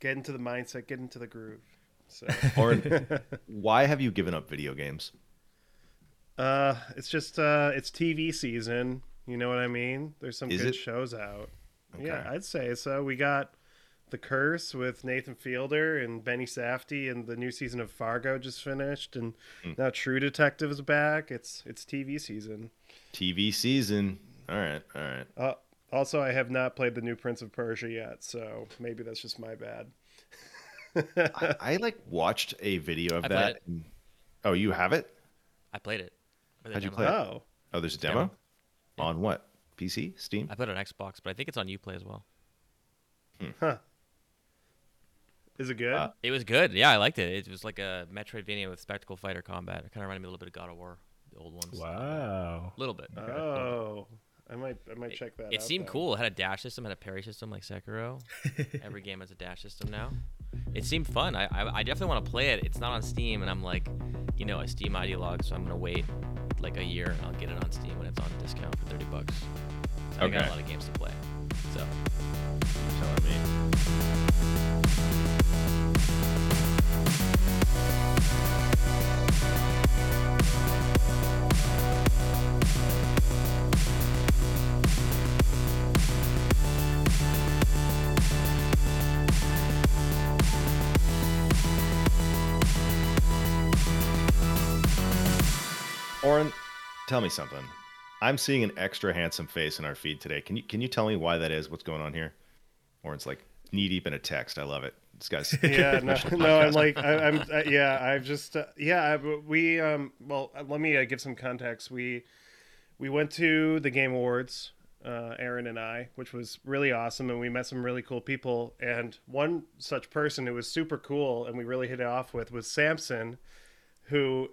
get into the mindset, get into the groove. So, why have you given up video games? uh, it's just uh, it's TV season. You know what I mean? There's some Is good it? shows out. Yeah, I'd say so. We got The Curse with Nathan Fielder and Benny Safdie, and the new season of Fargo just finished, and Hmm. now True Detective is back. It's it's TV season. TV season. All right, all right. Uh, also, I have not played the new Prince of Persia yet, so maybe that's just my bad. I, I like watched a video of I that. and- Oh, you have it? I played it. Played How'd you demo. play it? Oh, Oh, there's a demo Demo. on what? PC, Steam. I played it on Xbox, but I think it's on UPlay as well. huh. Is it good? Uh, It was good. Yeah, I liked it. It was like a Metroidvania with spectacle fighter combat. It kind of reminded me a little bit of God of War, the old ones. Wow. A little bit. oh, I might I might check that. It out seemed then. cool. It had a dash system, had a parry system like Sekiro. Every game has a dash system now. It seemed fun. I, I, I definitely want to play it. It's not on Steam, and I'm like, you know, a Steam ideologue, so I'm gonna wait like a year and I'll get it on Steam when it's on discount for 30 bucks. So I got a lot of games to play. So You're telling me. Oren, tell me something. I'm seeing an extra handsome face in our feed today. Can you can you tell me why that is? What's going on here? Oren's like knee deep in a text. I love it. This guy's yeah, no, no, I'm like, I, I'm, uh, yeah, I've just, uh, yeah, I- we, um, well, uh, let me uh, give some context. We, we went to the Game Awards, uh, Aaron and I, which was really awesome, and we met some really cool people. And one such person who was super cool, and we really hit it off with, was Samson, who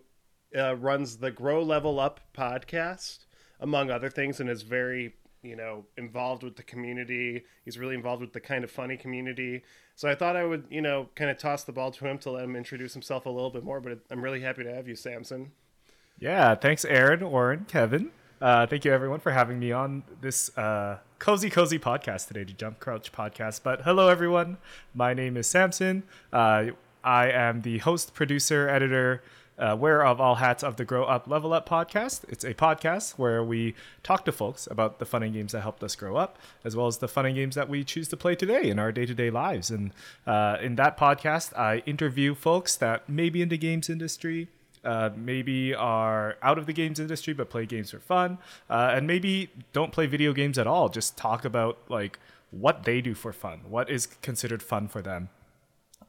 uh, runs the Grow Level Up podcast, among other things, and is very, you know, involved with the community. He's really involved with the kind of funny community. So I thought I would, you know, kind of toss the ball to him to let him introduce himself a little bit more. But I'm really happy to have you, Samson. Yeah, thanks, Aaron, Oren, Kevin. Uh, thank you, everyone, for having me on this uh, cozy, cozy podcast today, the Jump Crouch podcast. But hello, everyone. My name is Samson. Uh, I am the host, producer, editor, uh, of all hats of the Grow Up Level Up podcast. It's a podcast where we talk to folks about the fun and games that helped us grow up, as well as the fun and games that we choose to play today in our day to day lives. And uh, in that podcast, I interview folks that may be in the games industry, uh, maybe are out of the games industry but play games for fun, uh, and maybe don't play video games at all. Just talk about like what they do for fun, what is considered fun for them.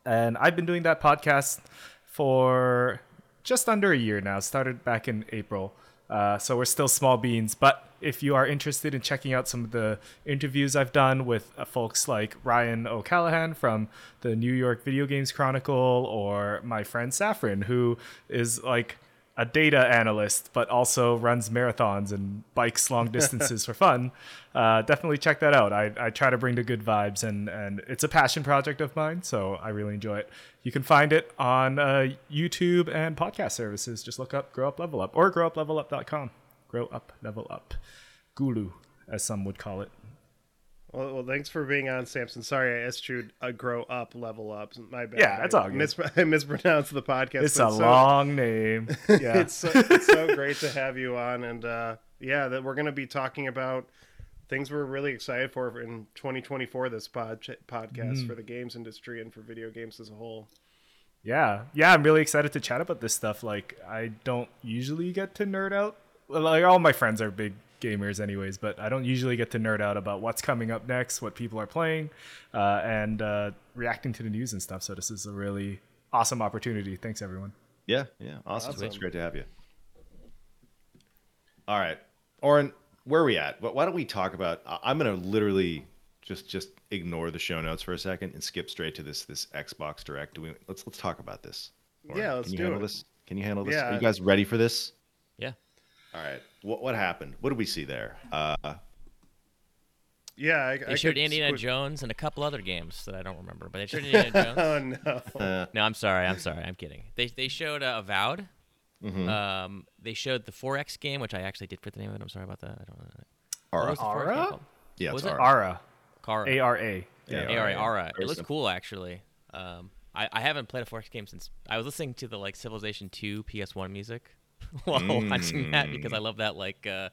And I've been doing that podcast for just under a year now. Started back in April. Uh, so we're still small beans. But if you are interested in checking out some of the interviews I've done with uh, folks like Ryan O'Callahan from the New York Video Games Chronicle or my friend Saffron, who is like a data analyst but also runs marathons and bikes long distances for fun, uh, definitely check that out. I, I try to bring the good vibes and, and it's a passion project of mine, so I really enjoy it. You can find it on uh, YouTube and podcast services. Just look up Grow Up Level Up or growuplevelup.com. Grow Up Level Up. Gulu, as some would call it. Well, well thanks for being on, Samson. Sorry, I eschewed a grow up, level up. My bad. Yeah, that's all good. Mis- I mispronounced the podcast. It's a so- long name. Yeah. it's so, it's so great to have you on, and uh, yeah, that we're going to be talking about things we're really excited for in 2024. This pod podcast Mm-hmm. for the games industry and for video games as a whole. Yeah, yeah, I'm really excited to chat about this stuff. Like, I don't usually get to nerd out. Like, all my friends are big gamers, anyways, but I don't usually get to nerd out about what's coming up next, what people are playing, uh, and uh, reacting to the news and stuff. So this is a really awesome opportunity. Thanks, everyone. Yeah, yeah, awesome. It's great to have you. All right, Oren, where are we at? Why don't we talk about? I- I'm gonna literally just just ignore the show notes for a second and skip straight to this this Xbox Direct. Do we, let's let's talk about this. Yeah, let's Can you do handle it. this? Can you handle this? Yeah. Are you guys ready for this? yeah. All right. What what happened? What did we see there? Uh, Yeah, I, They I showed Indiana squish- Jones and a couple other games that I don't remember, but they showed Indiana Jones. Oh no! uh, No, I'm sorry. I'm sorry. I'm kidding. They they showed uh, Avowed. mhm. Um, they showed the 4X game, which I actually did put the name of it. I'm sorry about that. I don't know. Ara. What was the Ara? Yeah, What was it? Ara. Ara, Kara. A R A. Yeah, ARA, Ara. Ara. It looks cool actually. Um, I, I haven't played a 4X game since I was listening to the like Civilization 2 PS1 music while watching that because I love that like uh,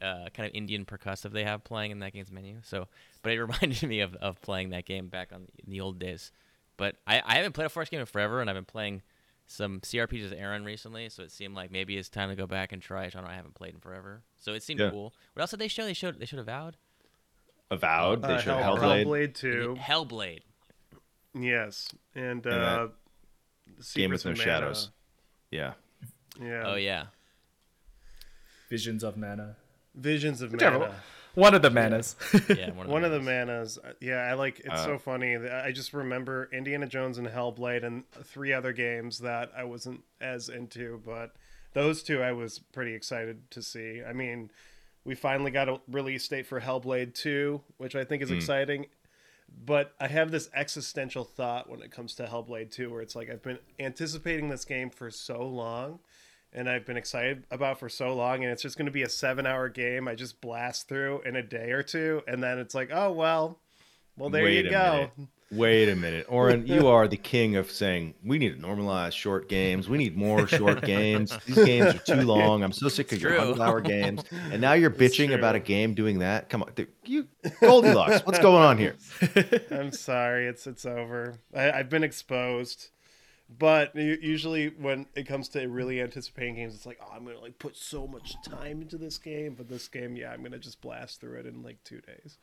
uh, kind of Indian percussive they have playing in that game's menu. So, but it reminded me of, of playing that game back on in the old days. But I, I haven't played a 4X game in forever, and I've been playing some CRPGs with Aaron recently, so it seemed like maybe it's time to go back and try a genre I haven't played in forever. So it seemed Yeah. cool. What else did they show? They showed they showed Avowed, Avowed. They Uh, showed Hell- Hellblade. Hellblade 2. Hellblade. Yes, and, And uh, Game with No. Shadows. Yeah. Yeah. Oh yeah. Visions of Mana. Visions of Whichever Mana. One of the manas. Yeah, one of, One of the manas. manas. uh, Yeah, I like. It's Uh, so funny. I just remember Indiana Jones and Hellblade and three other games that I wasn't as into, but those two I was pretty excited to see. I mean, we finally got a release date for Hellblade 2, which I think is exciting. But I have this existential thought when it comes to Hellblade 2 where it's like I've been anticipating this game for so long and I've been excited about for so long and it's just going to be a 7-hour game I just blast through in a day or two and then it's like, "Oh, well, well there Wait you go." minute. Wait a minute, Oren. You are the king of saying we need to normalize short games. We need more short games. These games are too long. I'm so sick of your true. hundred-hour games. And now you're bitching about a game doing that. Come on, dude, you Goldilocks. What's going on here? I'm sorry, it's it's over. I, I've been exposed. But usually when it comes to really anticipating games, it's like, oh, I'm gonna like put so much time into this game. But this game, yeah, I'm gonna just blast through it in like two days.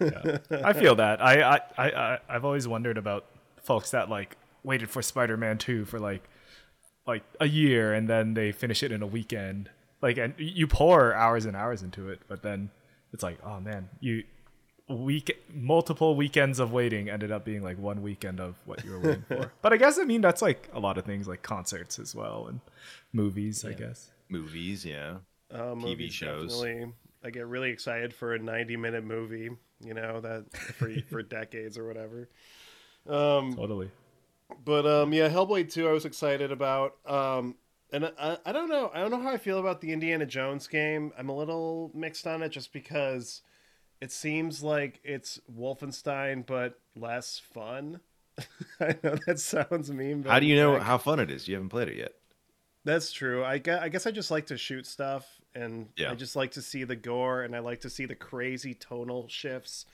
Yeah. I feel that. I, I, I, I've always wondered about folks that like waited for Spider-Man 2 for like, like a year and then they finish it in a weekend. Like, and you pour hours and hours into it, but then it's like, oh man, you week multiple weekends of waiting ended up being like one weekend of what you were waiting for. but I guess I mean that's like a lot of things like concerts as well and movies. I guess. Movies, yeah. uh, movies shows. Definitely, I get really excited for a 90 minute movie. You know that for for decades or whatever. Um, Totally. but um, yeah, Hellblade 2, I was excited about. Um, and I, I don't know, I don't know how I feel about the Indiana Jones game. I'm a little mixed on it just because it seems like it's Wolfenstein but less fun. I know that sounds mean, but How do you know like, how fun it is? You haven't played it yet. That's true. I guess, I guess I just like to shoot stuff, and Yeah. I just like to see the gore, and I like to see the crazy tonal shifts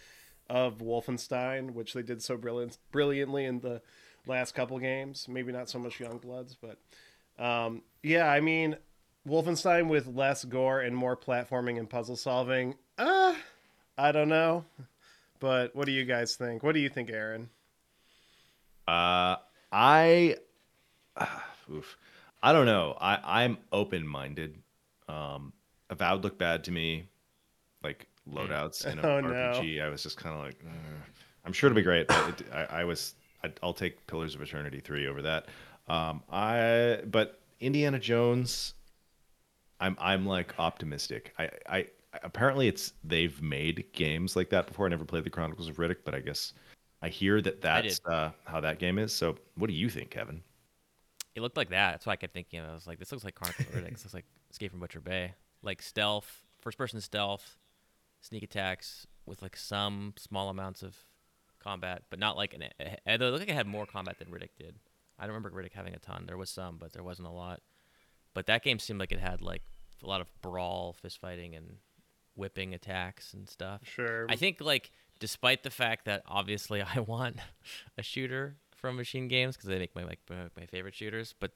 of Wolfenstein, which they did so brilliant, brilliantly in the last couple games. Maybe not so much Youngbloods, but um, yeah, I mean, Wolfenstein with less gore and more platforming and puzzle solving. Uh, I don't know, but what do you guys think? What do you think, Aaron? Uh, I, oof, I don't know. I I'm open minded. Um, Avowed looked bad to me, like loadouts in an Oh, no. RPG. I was just kind of like, "Ugh." I'm sure it'll be great, but it, I, I was, I, I'll take Pillars of Eternity three over that. Um, I but Indiana Jones, I'm I'm like optimistic. I I apparently it's they've made games like that before. I never played the Chronicles of Riddick, but I guess I hear that that's uh, how that game is. So, what do you think, Kevin? It looked like that. That's why I kept thinking. I was like, this looks like Chronicles of Riddick. This looks like Escape from Butcher Bay. Like stealth, first person stealth, sneak attacks with like some small amounts of combat, but not like an. It looked like it had more combat than Riddick did. I don't remember Riddick having a ton. There was some, but there wasn't a lot. But that game seemed like it had like a lot of brawl, fist fighting, and whipping attacks and stuff. Sure. I think like despite the fact that obviously I want a shooter from Machine Games because they make my like my, favorite shooters, but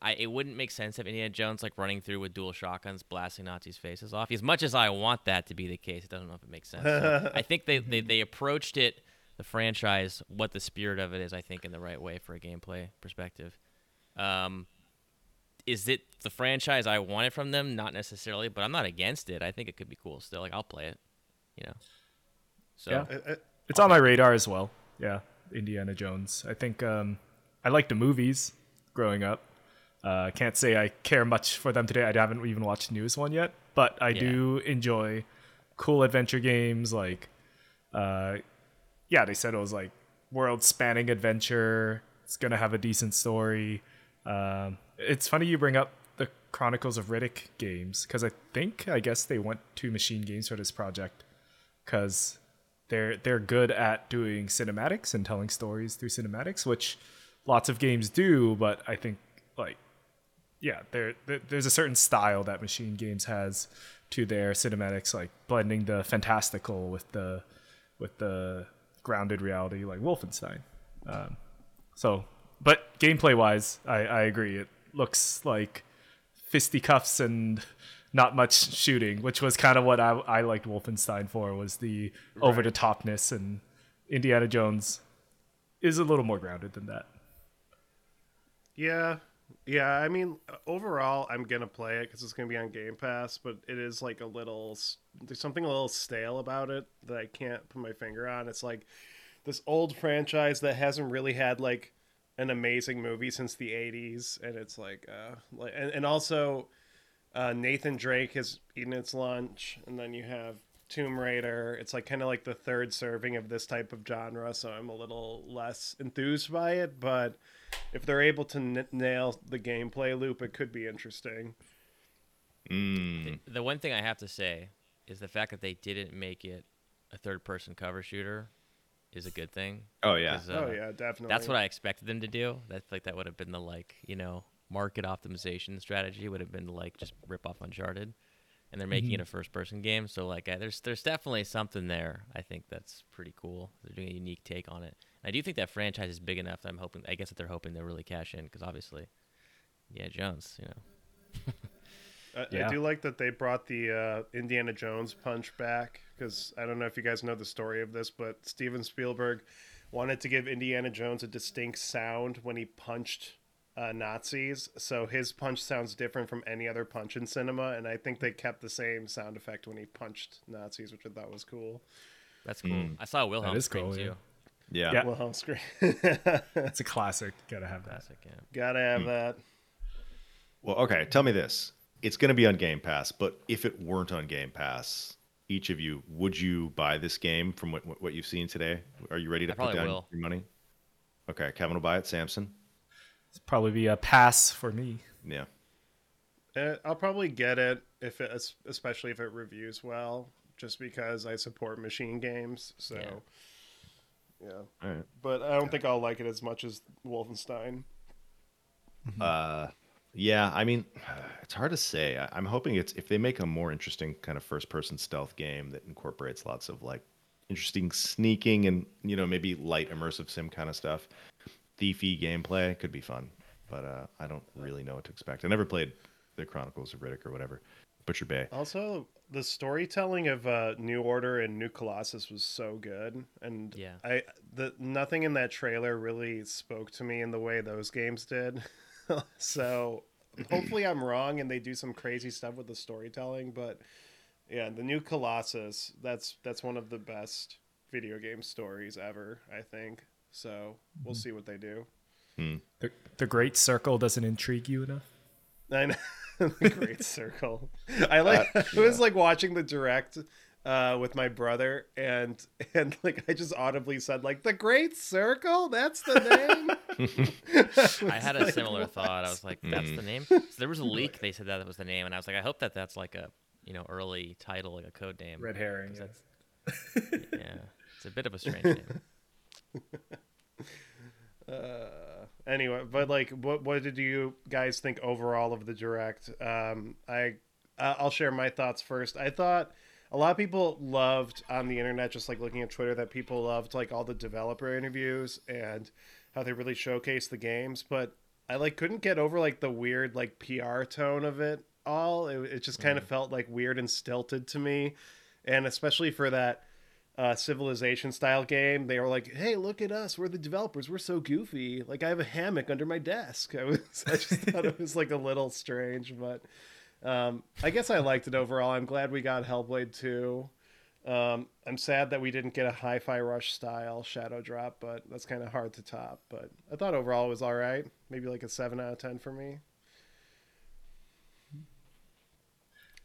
I it wouldn't make sense if Indiana Jones like running through with dual shotguns blasting Nazis' faces off. As much as I want that to be the case, it doesn't know if it makes sense. So I think they, they they approached it the franchise what the spirit of it is. I think in the right way for a gameplay perspective. Um, is it the franchise I wanted from them? Not necessarily, but I'm not against it. I think it could be cool still. Like I'll play it, you know. So Yeah. I- I- It's on my radar as well. Yeah, Indiana Jones. I think um, I liked the movies growing up. Uh, can't say I care much for them today. I haven't even watched the newest one yet, but I do enjoy cool adventure games. Like, uh, yeah, they said it was like world-spanning adventure. It's gonna have a decent story. Um, it's funny you bring up the Chronicles of Riddick games because I think I guess they went to Machine Games for this project because they're they're good at doing cinematics and telling stories through cinematics, which lots of games do. But I think like yeah, there, there there's a certain style that Machine Games has to their cinematics, like blending the fantastical with the with the grounded reality, like Wolfenstein. Um, so, but gameplay wise, I, I agree. It looks like fisticuffs and not much shooting, which was kind of what I, I liked Wolfenstein for was the over the topness and Indiana Jones is a little more grounded than that. Yeah, yeah. I mean, overall, I'm gonna play it because it's gonna be on Game Pass. But it is like a little. There's something a little stale about it that I can't put my finger on. It's like this old franchise that hasn't really had like an amazing movie since the '80s, and it's like, uh, like, and, and also uh, Nathan Drake has eaten its lunch, and then you have Tomb Raider. It's like kind of like the third serving of this type of genre, so I'm a little less enthused by it. But if they're able to n- nail the gameplay loop, it could be interesting. Mm. The one thing I have to say is the fact that they didn't make it a third-person cover shooter is a good thing. Oh yeah. 'cause, oh uh, yeah, definitely. That's what I expected them to do. That's like that would have been the like you know market optimization strategy would have been to like just rip off Uncharted, and they're making it a first person game. So like I, there's there's definitely something there. I think that's pretty cool. They're doing a unique take on it. And I do think that franchise is big enough that I'm hoping. I guess that they're hoping they'll really cash in because obviously, yeah, Jones. You know, I, Yeah. I do like that they brought the uh, Indiana Jones punch back because I don't know if you guys know the story of this, but Steven Spielberg wanted to give Indiana Jones a distinct sound when he punched uh, Nazis. So his punch sounds different from any other punch in cinema, and I think they kept the same sound effect when he punched Nazis, which I thought was cool. that's cool. I saw Wilhelm is scream cool, too. yeah. Yeah. Yeah. Well, screen. It's a classic. Gotta have that. Classic, yeah. Gotta have that. Well, okay. Tell me this: it's going to be on Game Pass, but if it weren't on Game Pass, each of you, would you buy this game from what what- what you've seen today? Are you ready to I put down will. your money? Okay, Kevin will buy it. Samson, It's probably be a pass for me. yeah. Uh, I'll probably get it if it, especially if it reviews well, just because I support machine games. So, Yeah. yeah. All right. But I don't think I'll like it as much as Wolfenstein. Uh, yeah. I mean, it's hard to say. I, I'm hoping it's if they make a more interesting kind of first-person stealth game that incorporates lots of like interesting sneaking and you know maybe light immersive sim kind of stuff. Thiefy gameplay could be fun, but uh, I don't really know what to expect. I never played the Chronicles of Riddick or whatever. Butcher Bay. Also, the storytelling of uh, New Order and New Colossus was so good, and Yeah. I the nothing in that trailer really spoke to me in the way those games did. so hopefully I'm wrong and they do some crazy stuff with the storytelling, but yeah, the New Colossus that's that's one of the best video game stories ever, I think. So we'll see what they do. The, the Great Circle doesn't intrigue you enough. I know. the Great Circle. I like. I was like watching the direct uh, with my brother, and and like I just audibly said like the Great Circle. That's the name. I had a similar thought. I was like, "That's Mm. the name." So there was a leak. They said that was the name, and I was like, "I hope that that's like a you know early title, like a code name." Red herring. 'Cause yeah. that's- yeah, it's a bit of a strange name. uh, anyway, but like, what what did you guys think overall of the direct? Um, I I- I'll share my thoughts first. I thought a lot of people loved on the internet, just like looking at Twitter, that people loved like all the developer interviews and how they really showcased the games. But I like couldn't get over like the weird like PR tone of it all. It, it just kind of felt like weird and stilted to me, and especially for that uh, civilization style game, they were like, "Hey, look at us! We're the developers. We're so goofy. Like I have a hammock under my desk." I was, I just thought it was like a little strange, but um, I guess I liked it overall. I'm glad we got Hellblade 2. Um, I'm sad that we didn't get a Hi-Fi Rush style Shadow Drop, but that's kind of hard to top. But I thought overall it was all right. Maybe like a seven out of ten for me.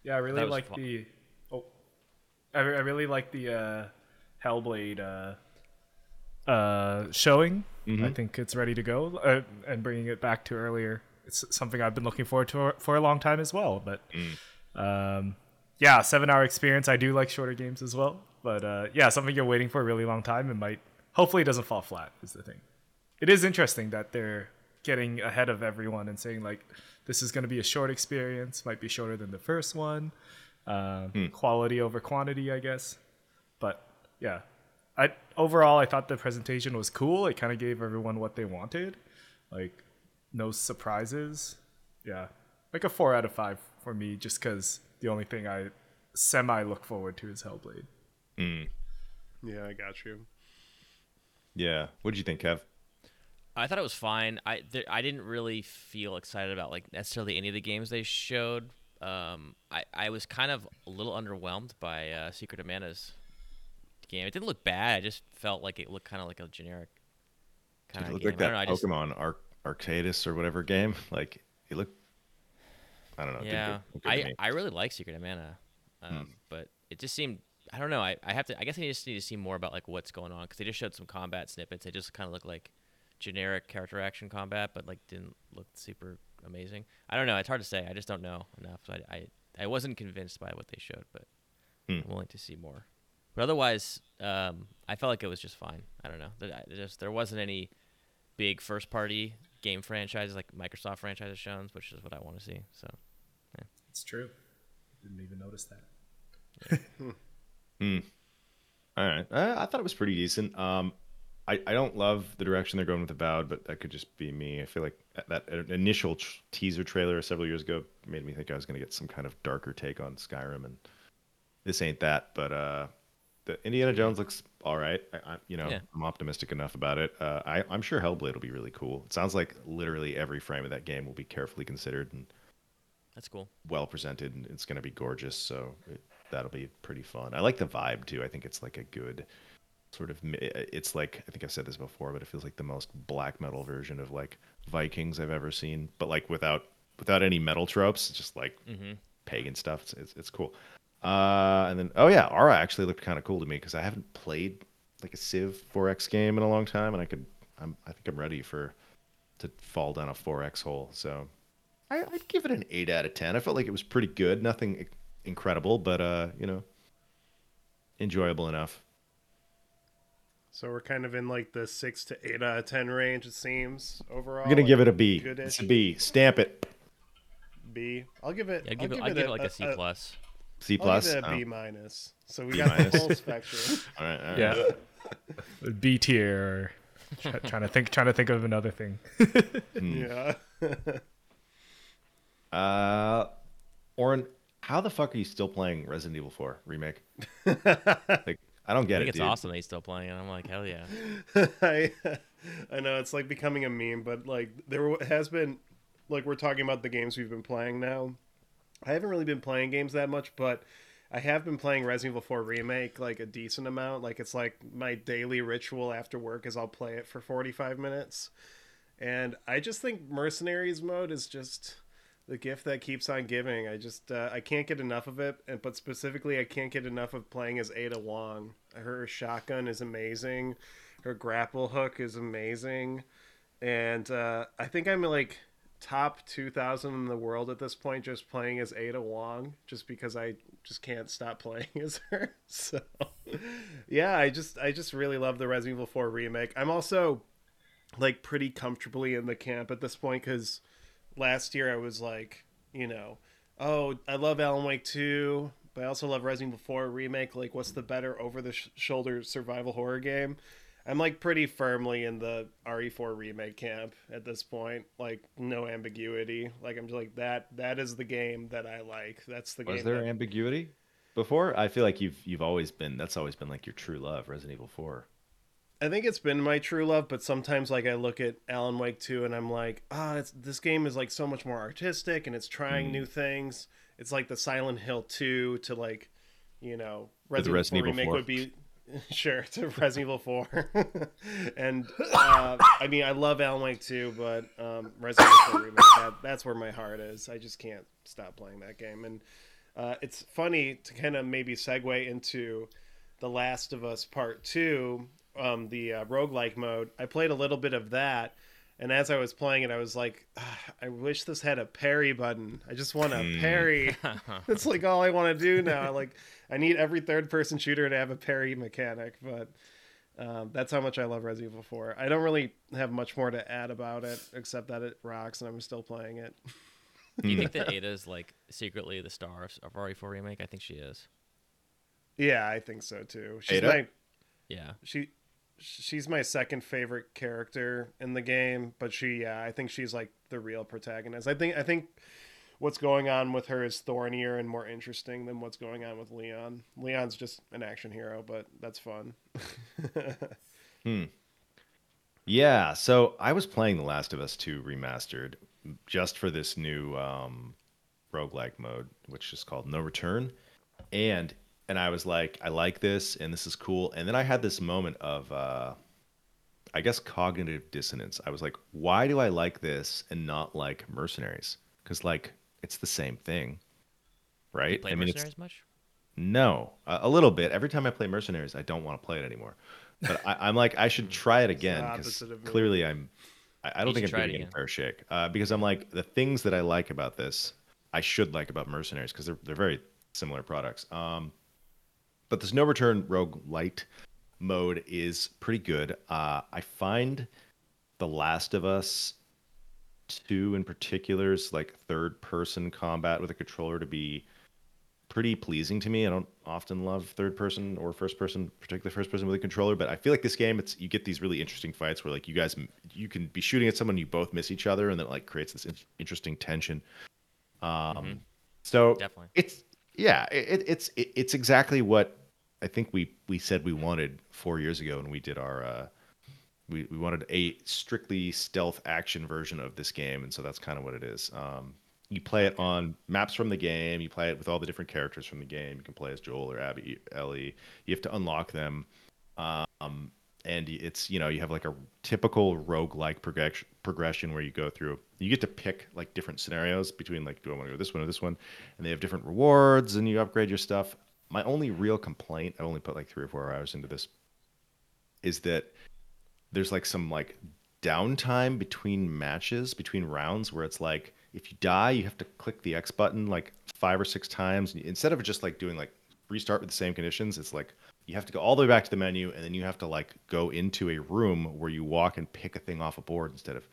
Yeah, I really like fun. the. Oh, I, re- I really like the uh, Hellblade uh, uh, showing. I think it's ready to go, uh, and bringing it back to earlier. It's something I've been looking forward to for a long time as well. But um, yeah, seven hour experience. I do like shorter games as well. But uh, yeah, something you're waiting for a really long time. It might hopefully it doesn't fall flat. Is the thing. It is interesting that they're getting ahead of everyone and saying like this is going to be a short experience, might be shorter than the first one. Uh, Quality over quantity, I guess. But yeah, I overall I thought the presentation was cool. It kind of gave everyone what they wanted, like no surprises. Yeah, like a four out of five for me, just because the only thing I semi look forward to is Hellblade. Yeah, I got you. Yeah. What did you think, Kev? I thought it was fine. I there, I didn't really feel excited about like necessarily any of the games they showed. Um, I I was kind of a little underwhelmed by uh, Secret of Mana's game. It didn't look bad. I just felt like it looked kind of like a generic kind of game. like I don't that know. I just Pokemon Ar- Arcadis or whatever game. Like it looked. I don't know. yeah. good to I. I really like Secret of Mana, um, but it just seemed. I don't know. I, I have to. I guess I just need to see more about like what's going on because they just showed some combat snippets. They just kind of look like generic character action combat, but like didn't look super amazing. I don't know. It's hard to say. I just don't know enough. So I I, I wasn't convinced by what they showed, but Hmm. I'm willing to see more. But otherwise, um, I felt like it was just fine. I don't know. There, I- just there wasn't any big first party game franchises like Microsoft franchises shown, which is what I want to see. So It's true. Didn't even notice that. hmm. All right. I, I thought it was pretty decent. Um, I, I don't love the direction they're going with Avowed, but that could just be me. I feel like that, that initial tr- teaser trailer several years ago made me think I was going to get some kind of darker take on Skyrim, and this ain't that. But uh, the Indiana Jones looks all right. I, I, you know, Yeah. I'm optimistic enough about it. Uh, I, I'm sure Hellblade will be really cool. It sounds like literally every frame of that game will be carefully considered and that's cool. well presented and it's going to be gorgeous so it, that'll be pretty fun. I like the vibe too. I think it's like a good sort of it's like i think i've said this before but it feels like the most black metal version of like vikings i've ever seen but like without without any metal tropes it's just like hmm pagan stuff. It's, it's, it's cool. Uh and then oh yeah Ara actually looked kind of cool to me because i haven't played like a civ 4x game in a long time and i could i'm i think i'm ready for to fall down a 4x hole so I, I'd give it an eight out of ten. I felt like it was pretty good. Nothing incredible, but uh, you know, enjoyable enough. So we're kind of in like the six to eight out of ten range. It seems overall. I'm gonna give it a B. Good-ish. It's a B. Stamp it. B. I'll give it. I'll give it. I'll I'll give it like a C plus. C plus. I'll give it a Oh, B minus. So we B got minus. the whole spectrum. all right, all right. Yeah. B tier. Trying to think. Trying to think of another thing. yeah. Uh, Oren, how the fuck are you still playing Resident Evil 4 remake? like, I don't I get think it, it's dude. awesome that he's still playing, and I'm like, hell yeah. I I know it's like becoming a meme, but like there has been like we're talking about the games we've been playing now. I haven't really been playing games that much, but I have been playing Resident Evil 4 remake like a decent amount. Like it's like my daily ritual after work is I'll play it for 45 minutes. And I just think Mercenaries mode is just the gift that keeps on giving. I just uh, I can't get enough of it, and but specifically I can't get enough of playing as Ada Wong. Her shotgun is amazing. Her grapple hook is amazing, and uh, I think I'm like top 2000 in the world at this point just playing as Ada Wong just because I just can't stop playing as her. So yeah, I just I just really love the Resident Evil 4 remake. I'm also like pretty comfortably in the camp at this point cuz last year I was like, you know, oh, I love Alan Wake 2, but I also love Resident Evil 4 remake. Like what's the better over the shoulder survival horror game? I'm like pretty firmly in the RE4 remake camp at this point. Like no ambiguity. Like I'm just like that. That is the game that I like. That's the Was game. Was there that- ambiguity before? I feel like you've you've always been. That's always been like your true love, Resident Evil 4. I think it's been my true love, but sometimes like I look at Alan Wake 2 and I'm like, ah, it's this game is like so much more artistic and it's trying new things. It's like the Silent Hill 2 to like, you know, the Resident Evil remake 4. would be sure to Resident Evil 4. and uh, I mean, I love Alan Wake 2, but um, Resident Evil 4 remake that, that's where my heart is. I just can't stop playing that game and uh, it's funny to kind of maybe segue into The Last of Us Part 2, um, the uh, roguelike mode. I played a little bit of that, And as I was playing it, I was like, "Ah, I wish this had a parry button. I just want a Hmm. parry. That's like all I want to do now. Like I need every third person shooter to have a parry mechanic, but um, that's how much I love Resident Evil 4. I don't really have much more to add about it except that it rocks and I'm still playing it. Do you think that Ada is like secretly the star of, of RE4 remake? I think she is. Yeah, I think so too. She's Ada? my Yeah. she she's my second favorite character in the game, but she yeah, I think she's like the real protagonist. I think I think what's going on with her is thornier and more interesting than what's going on with Leon. Leon's just an action hero, but that's fun. Yeah, so I was playing The Last of Us 2 remastered just for this new um, roguelike mode, which is called No Return. And and I was like, I like this and this is cool. And then I had this moment of uh I guess cognitive dissonance. I was like, why do I like this and not like Mercenaries? Cuz like it's the same thing. Right? Play I mean, it's Mercenaries much? no, a, a little bit. Every time I play Mercenaries, I don't want to play it anymore. But I, I'm like, I should try it again because opposite of me. clearly I'm. I, I don't You think I'm it a fair shake uh, because I'm like the things that I like about this, I should like about Mercenaries because they're they're very similar products. Um, but this no return rogue light mode is pretty good. Uh, I find The Last of Us two in particular's like third person combat with a controller to be pretty pleasing to me. I don't often love third person or first person, particularly first person with a controller, but I feel like this game, it's you get these really interesting fights where like you guys, you can be shooting at someone, you both miss each other, and then it like creates this in- interesting tension. Um, so Definitely. it's yeah, it, it's it, it's exactly what I think we we said we wanted four years ago and we did our. Uh, we, we wanted a strictly stealth action version of this game, and so that's kind of what it is. Um, you play it on maps from the game. You play it with all the different characters from the game. You can play as Joel or Abby, Ellie. You have to unlock them, um, and it's you know you have like a typical rogue-like progression progression where you go through. You get to pick like different scenarios between like do I want to go this one or this one, and they have different rewards, and you upgrade your stuff. My only real complaint, I only put like three or four hours into this, is that there's like some like downtime between matches between rounds where it's like if you die you have to click the x button like five or six times. Instead of just like doing like restart with the same conditions it's like you have to go all the way back to the menu and then you have to like go into a room where you walk and pick a thing off a board instead of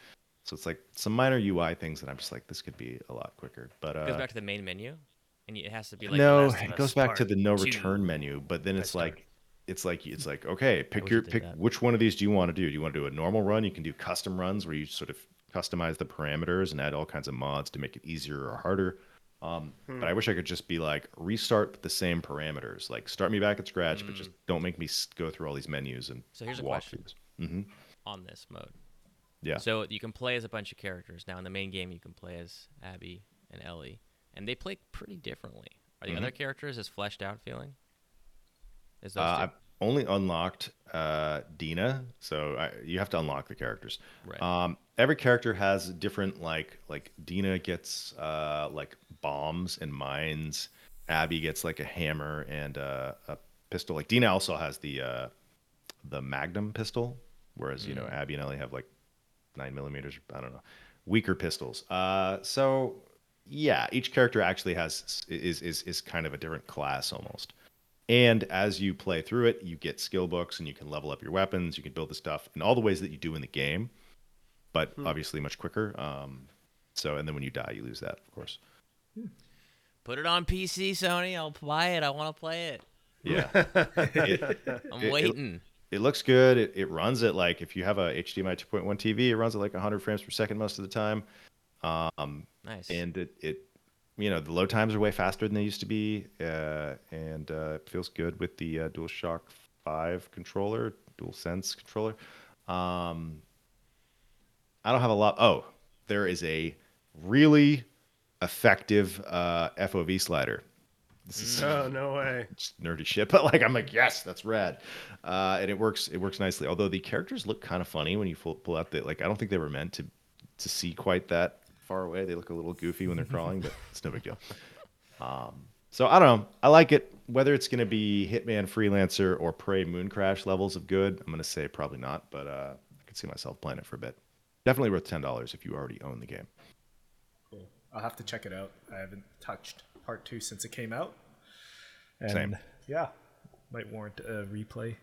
so it's like some minor ui things that i'm just like this could be a lot quicker. But uh It goes back to the main menu, and it has to be like no, it goes back to the no Two. return menu, but then it's like it's like it's like okay, pick your pick that. which one of these do you want to do? Do you want to do a normal run? You can do custom runs where you sort of customize the parameters and add all kinds of mods to make it easier or harder. Um, But I wish I could just be like restart with the same parameters, like start me back at scratch, but just don't make me go through all these menus and Mm. So here's a walk question. through this. hmm on this mode. Yeah. So you can play as a bunch of characters. Now in the main game, you can play as Abby and Ellie, and they play pretty differently. Are the Mhm. other characters as fleshed out feeling? As those Uh? I've only unlocked uh, Dina, so I, you have to unlock the characters. Right. Um, every character has different like like Dina gets uh, like bombs and mines. Abby gets like a hammer and uh, a pistol. Like Dina also has the uh, the Magnum pistol, whereas you know Abby and Ellie have like nine millimeters. I don't know, weaker pistols. Uh, so yeah, each character actually has is is is kind of a different class almost. And as you play through it, you get skill books and you can level up your weapons. You can build the stuff in all the ways that you do in the game, but obviously much quicker. Um, so, and then when you die, you lose that, of course. Put it on PC, Sony. I'll buy it. I want to play it. Yeah. it, I'm It- it- waiting. it looks good. It, it runs it like, if you have a HDMI 2.1 TV, it runs at like 100 frames per second most of the time. Um, nice. and it, it you know the load times are way faster than they used to be uh, and uh, it feels good with the uh, DualShock 5 controller DualSense controller um, I don't have a lot oh there is a really effective uh, FOV slider this is Oh no way. just nerdy shit, but like I'm like, yes, that's rad, uh, and it works. It works nicely. Although the characters look kind of funny when you pull, pull out the like. I don't think they were meant to to see quite that far away. They look a little goofy when they're crawling, but it's no big deal. Um, so I don't know. I like it. Whether it's going to be Hitman Freelancer or Prey Mooncrash levels of good, I'm going to say probably not, but uh, I could see myself playing it for a bit. Definitely worth ten dollars if you already own the game. Cool. I'll have to check it out. I haven't touched part two since it came out. And Same. yeah, might warrant a replay.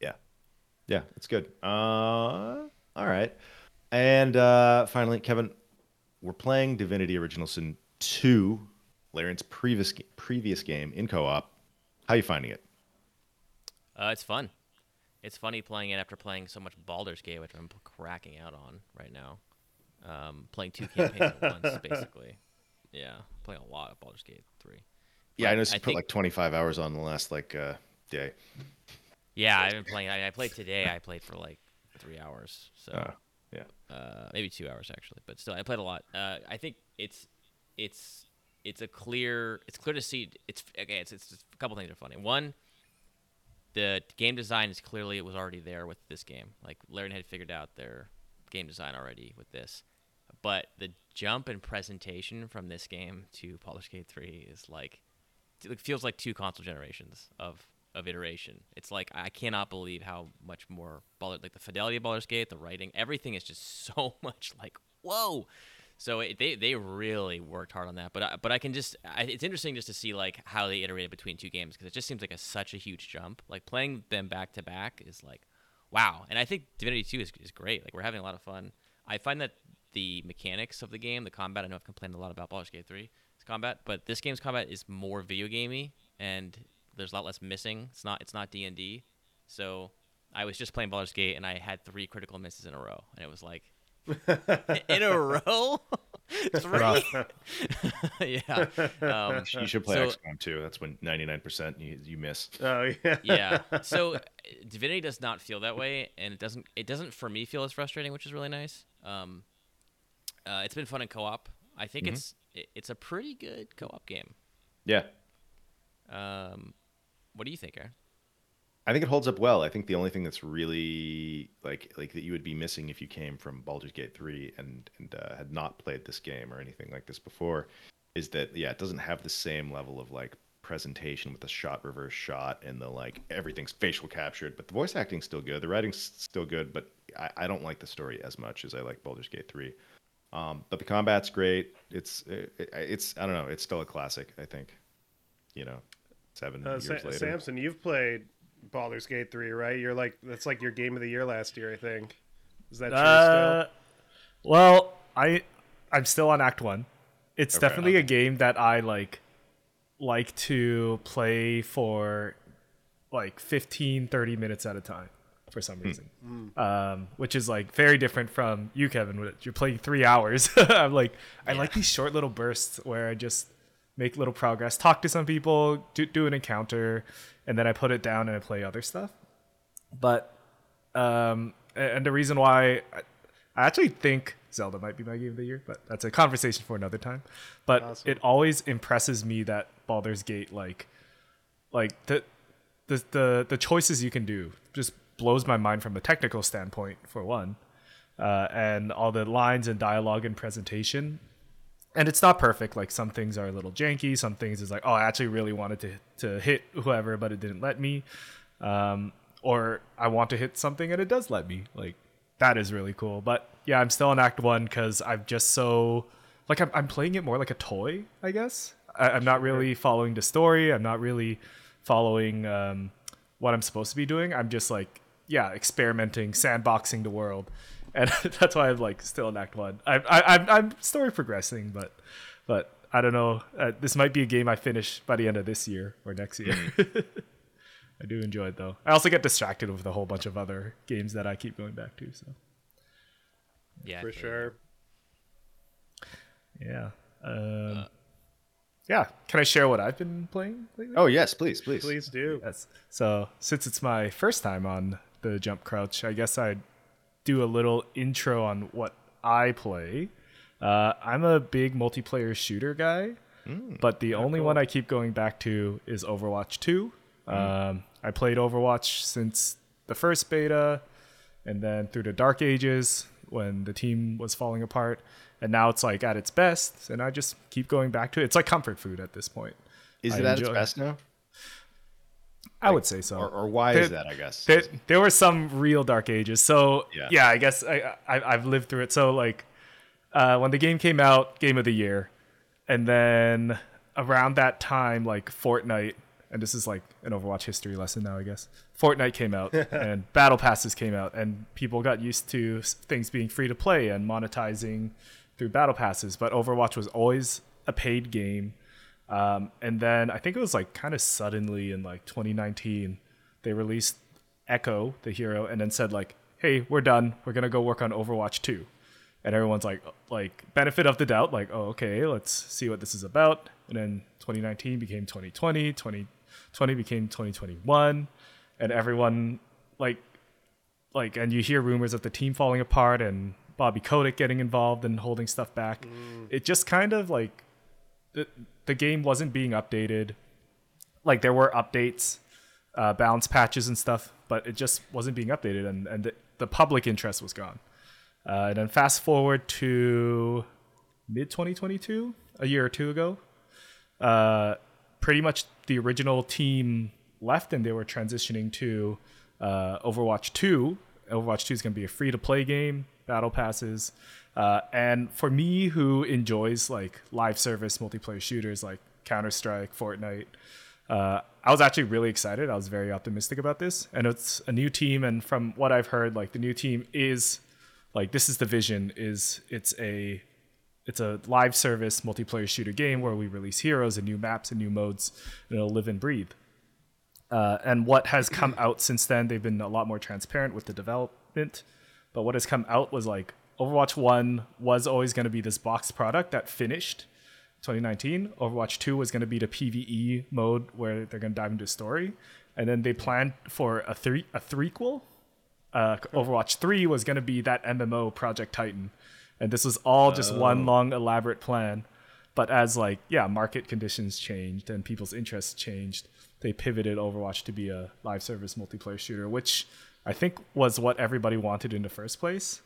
Yeah, yeah, it's good. Uh, all right, and uh, finally, Kevin, we're playing Divinity Original Sin two, Larian's previous previous game in co-op. How are you finding it? Uh, it's fun. It's funny playing it after playing so much Baldur's Gate, which I'm cracking out on right now. Um, playing two campaigns at once, basically. Yeah, playing a lot of Baldur's Gate three. Yeah, I noticed you I put think- like 25 hours on the last like uh, day. Yeah, I've been playing. I, I played today. I played for like three hours. So Uh, yeah, uh, maybe two hours actually, but still, I played a lot. Uh, I think it's it's it's a clear it's clear to see. It's okay. It's it's a couple things are funny. One, the game design is clearly it was already there with this game. Like Larian had figured out their game design already with this, but the jump in presentation from this game to Baldur's Gate three is like it feels like two console generations of of iteration. It's like I cannot believe how much more Baldur, like the fidelity of Baldur's Gate, the writing, everything is just so much like whoa. So it, they they really worked hard on that. But I, but I can just I, it's interesting just to see like how they iterated between two games because it just seems like a such a huge jump. Like playing them back to back is like wow. And I think Divinity Two is is great. Like we're having a lot of fun. I find that the mechanics of the game, the combat. I know I've complained a lot about Baldur's Gate Three combat, but this game's combat is more video gamey and there's a lot less missing. It's not it's not D and D. So I was just playing Baldur's Gate and I had three critical misses in a row, and it was like in a row. three. yeah. Um, you should play so- XCOM too. That's when 99% you, you miss. Oh yeah. yeah. So uh, Divinity does not feel that way, and it doesn't. It doesn't for me feel as frustrating, which is really nice. Um, uh, it's been fun in co-op. I think it's it, it's a pretty good co-op game. Yeah, Um, what do you think, Aaron? I think it holds up well. I think the only thing that's really like like that you would be missing if you came from Baldur's Gate 3 and and uh, had not played this game or anything like this before is that yeah, it doesn't have the same level of like presentation with the shot reverse shot and the like everything's facial captured, but the voice acting's still good. The writing's still good, but I, I don't like the story as much as I like Baldur's Gate 3. Um, but the combat's great. It's it, it's I don't know. It's still a classic. I think. You know, seven Uh, years Sa- later. Samson, you've played Baldur's Gate three, right? You're like that's like your game of the year last year, I think. Is that true Uh, well, I I'm still on Act One. It's Okay, definitely a game that I like like to play for like 15 30 minutes at a time for some reason um, which is like very different from you kevin which you're playing three hours i'm like i like these short little bursts where i just make little progress talk to some people do, do an encounter and then i put it down and i play other stuff but um, and the reason why I, I actually think Zelda might be my game of the year, but that's a conversation for another time. But Awesome. it always impresses me that Baldur's Gate, like, like the, the the the choices you can do, just blows my mind from a technical standpoint. For one, uh, and all the lines and dialogue and presentation. And it's not perfect. Like some things are a little janky. Some things is like, oh, I actually really wanted to to hit whoever, but it didn't let me. Um, or I want to hit something and it does let me. Like that is really cool. But yeah, I'm still in Act One because I'm just so like I'm, I'm playing it more like a toy. I guess I, I'm not really following the story. I'm not really following um, what I'm supposed to be doing. I'm just like yeah, experimenting, sandboxing the world, and that's why I'm like still in Act One. I, I, I'm I'm story progressing, but but I don't know. Uh, this might be a game I finish by the end of this year or next year. I do enjoy it though. I also get distracted with a whole bunch of other games that I keep going back to. So Yeah, For sure. yeah, um, yeah. Can I share what I've been playing lately? Oh yes, please, please. Please do. Yes. So since it's my first time on the Jump Crouch, I guess I'd do a little intro on what I play. Uh, I'm a big multiplayer shooter guy, but the only one I keep going back to is Overwatch 2. Um, I played Overwatch since the first beta, and then through the Dark Ages when the team was falling apart, and now it's like at its best, and I just keep going back to it. It's like comfort food at this point. Is I it at its best now? I would say so. Or, or why There- is that? I guess. there, there were some real dark ages. So Yeah. yeah, I guess I, I I've lived through it. So like uh, when the game came out, game of the year, and then around that time, like Fortnite, and this is like an Overwatch history lesson now, I guess. Fortnite came out and battle passes came out, and people got used to things being free to play and monetizing through battle passes. But Overwatch was always a paid game. Um, and then I think it was like kind of suddenly in like 2019, they released Echo, the hero, and then said like, "Hey, we're done. We're gonna go work on Overwatch 2." And everyone's like, like benefit of the doubt, like, "Oh, okay, let's see what this is about." And then 2019 became 2020, 2020 became 2021, and everyone like, like, and you hear rumors of the team falling apart and Bobby Kotick getting involved and holding stuff back. It just kind of like the game wasn't being updated. Like there were updates, uh, balance patches and stuff, but it just wasn't being updated, and and the, the public interest was gone. Uh, and then fast forward to mid 2022, a year or two ago, uh, pretty much the original team left, and they were transitioning to uh, Overwatch 2. Overwatch 2 is going to be a free to play game, battle passes. Uh, and for me, who enjoys like live service multiplayer shooters like Counter Strike, Fortnite, uh, I was actually really excited. I was very optimistic about this, and it's a new team. And from what I've heard, like the new team is like this is the vision: is it's a it's a live service multiplayer shooter game where we release heroes and new maps and new modes, and it'll live and breathe. Uh, and what has come out since then, they've been a lot more transparent with the development. But what has come out was like Overwatch 1 was always going to be this box product that finished 2019. Overwatch 2 was going to be the PvE mode where they're going to dive into story. And then they planned for a three a threequel. Uh, Overwatch 3 was going to be that MMO Project Titan. And this was all just one long elaborate plan. But as like, yeah, market conditions changed and people's interests changed, they pivoted Overwatch to be a live service multiplayer shooter, which I think was what everybody wanted in the first place.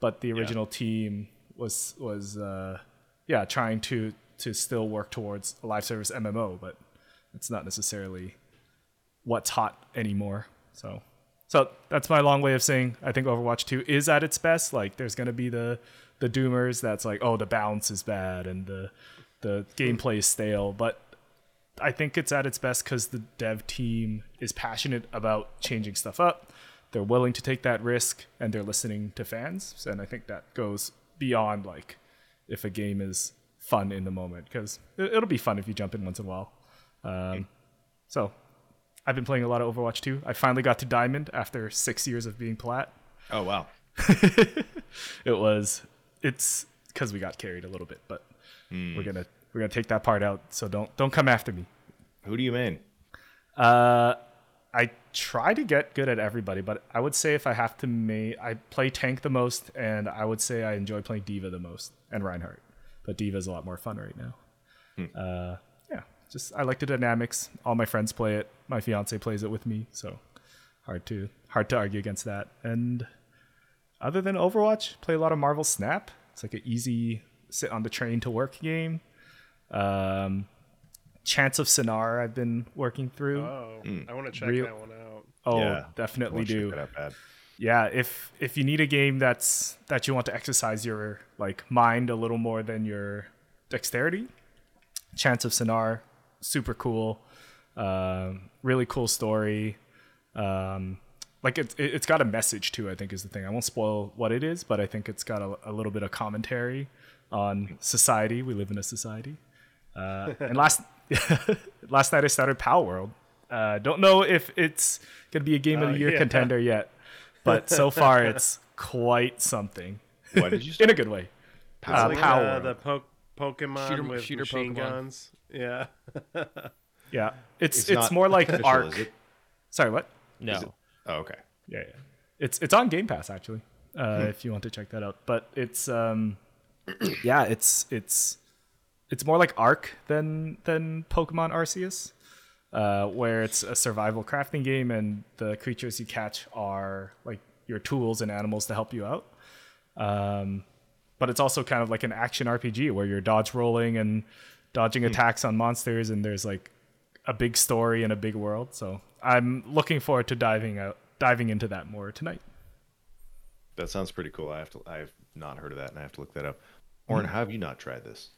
But the original team was was uh, yeah trying to to still work towards a live service MMO, but it's not necessarily what's hot anymore. So so that's my long way of saying I think Overwatch 2 is at its best. Like there's gonna be the the doomers that's like, oh the balance is bad and the the gameplay is stale, but I think it's at its best because the dev team is passionate about changing stuff up. They're willing to take that risk and they're listening to fans. And I think that goes beyond like if a game is fun in the moment because it'll be fun if you jump in once in a while. Um, so I've been playing a lot of Overwatch 2. I finally got to Diamond after six years of being plat. Oh wow. It was it's because we got carried a little bit, but we're gonna we're gonna take that part out. So don't don't come after me. Who do you mean? Uh, I try to get good at everybody, but I would say if I have to make, I play tank the most, and I would say I enjoy playing D.Va the most, and Reinhardt. But D.Va is a lot more fun right now. Uh, yeah, just I like the dynamics. All my friends play it. My fiance plays it with me, so hard to hard to argue against that. And other than Overwatch, play a lot of Marvel Snap. It's like an easy sit on the train to work game. Um, Chants of Sennaar, I've been working through. Oh, I want to check Real- that one out. Oh, Yeah, definitely do. that. Yeah, if if you need a game that's that you want to exercise your like mind a little more than your dexterity, Chants of Sennaar, super cool, um, really cool story. Um, like it's it, it's got a message too. I think is the thing. I won't spoil what it is, but I think it's got a, a little bit of commentary on society. We live in a society. Uh, and last last night I started Palworld. Uh, don't know if it's gonna be a game of the year yeah. contender yet, but so far it's quite something Why did you Start? in a good way. It's Uh, like Power uh, World. the po- Pokemon Shooter- with shooter machine Pokemon. guns. Yeah. Yeah, it's it's, not more like official, ARK. Sorry, what? No. Oh, okay. Yeah, yeah. It's it's on Game Pass actually. Uh, If you want to check that out, but it's um, yeah, it's it's it's more like ARK than than Pokemon Arceus, uh, where it's a survival crafting game and the creatures you catch are like your tools and animals to help you out. Um, but it's also kind of like an action RPG where you're dodge rolling and dodging attacks on monsters, and there's like a big story and a big world. So I'm looking forward to diving out diving into that more tonight. That sounds pretty cool. I have to. I have not heard of that, and I have to look that up. Oren, how have you not tried this?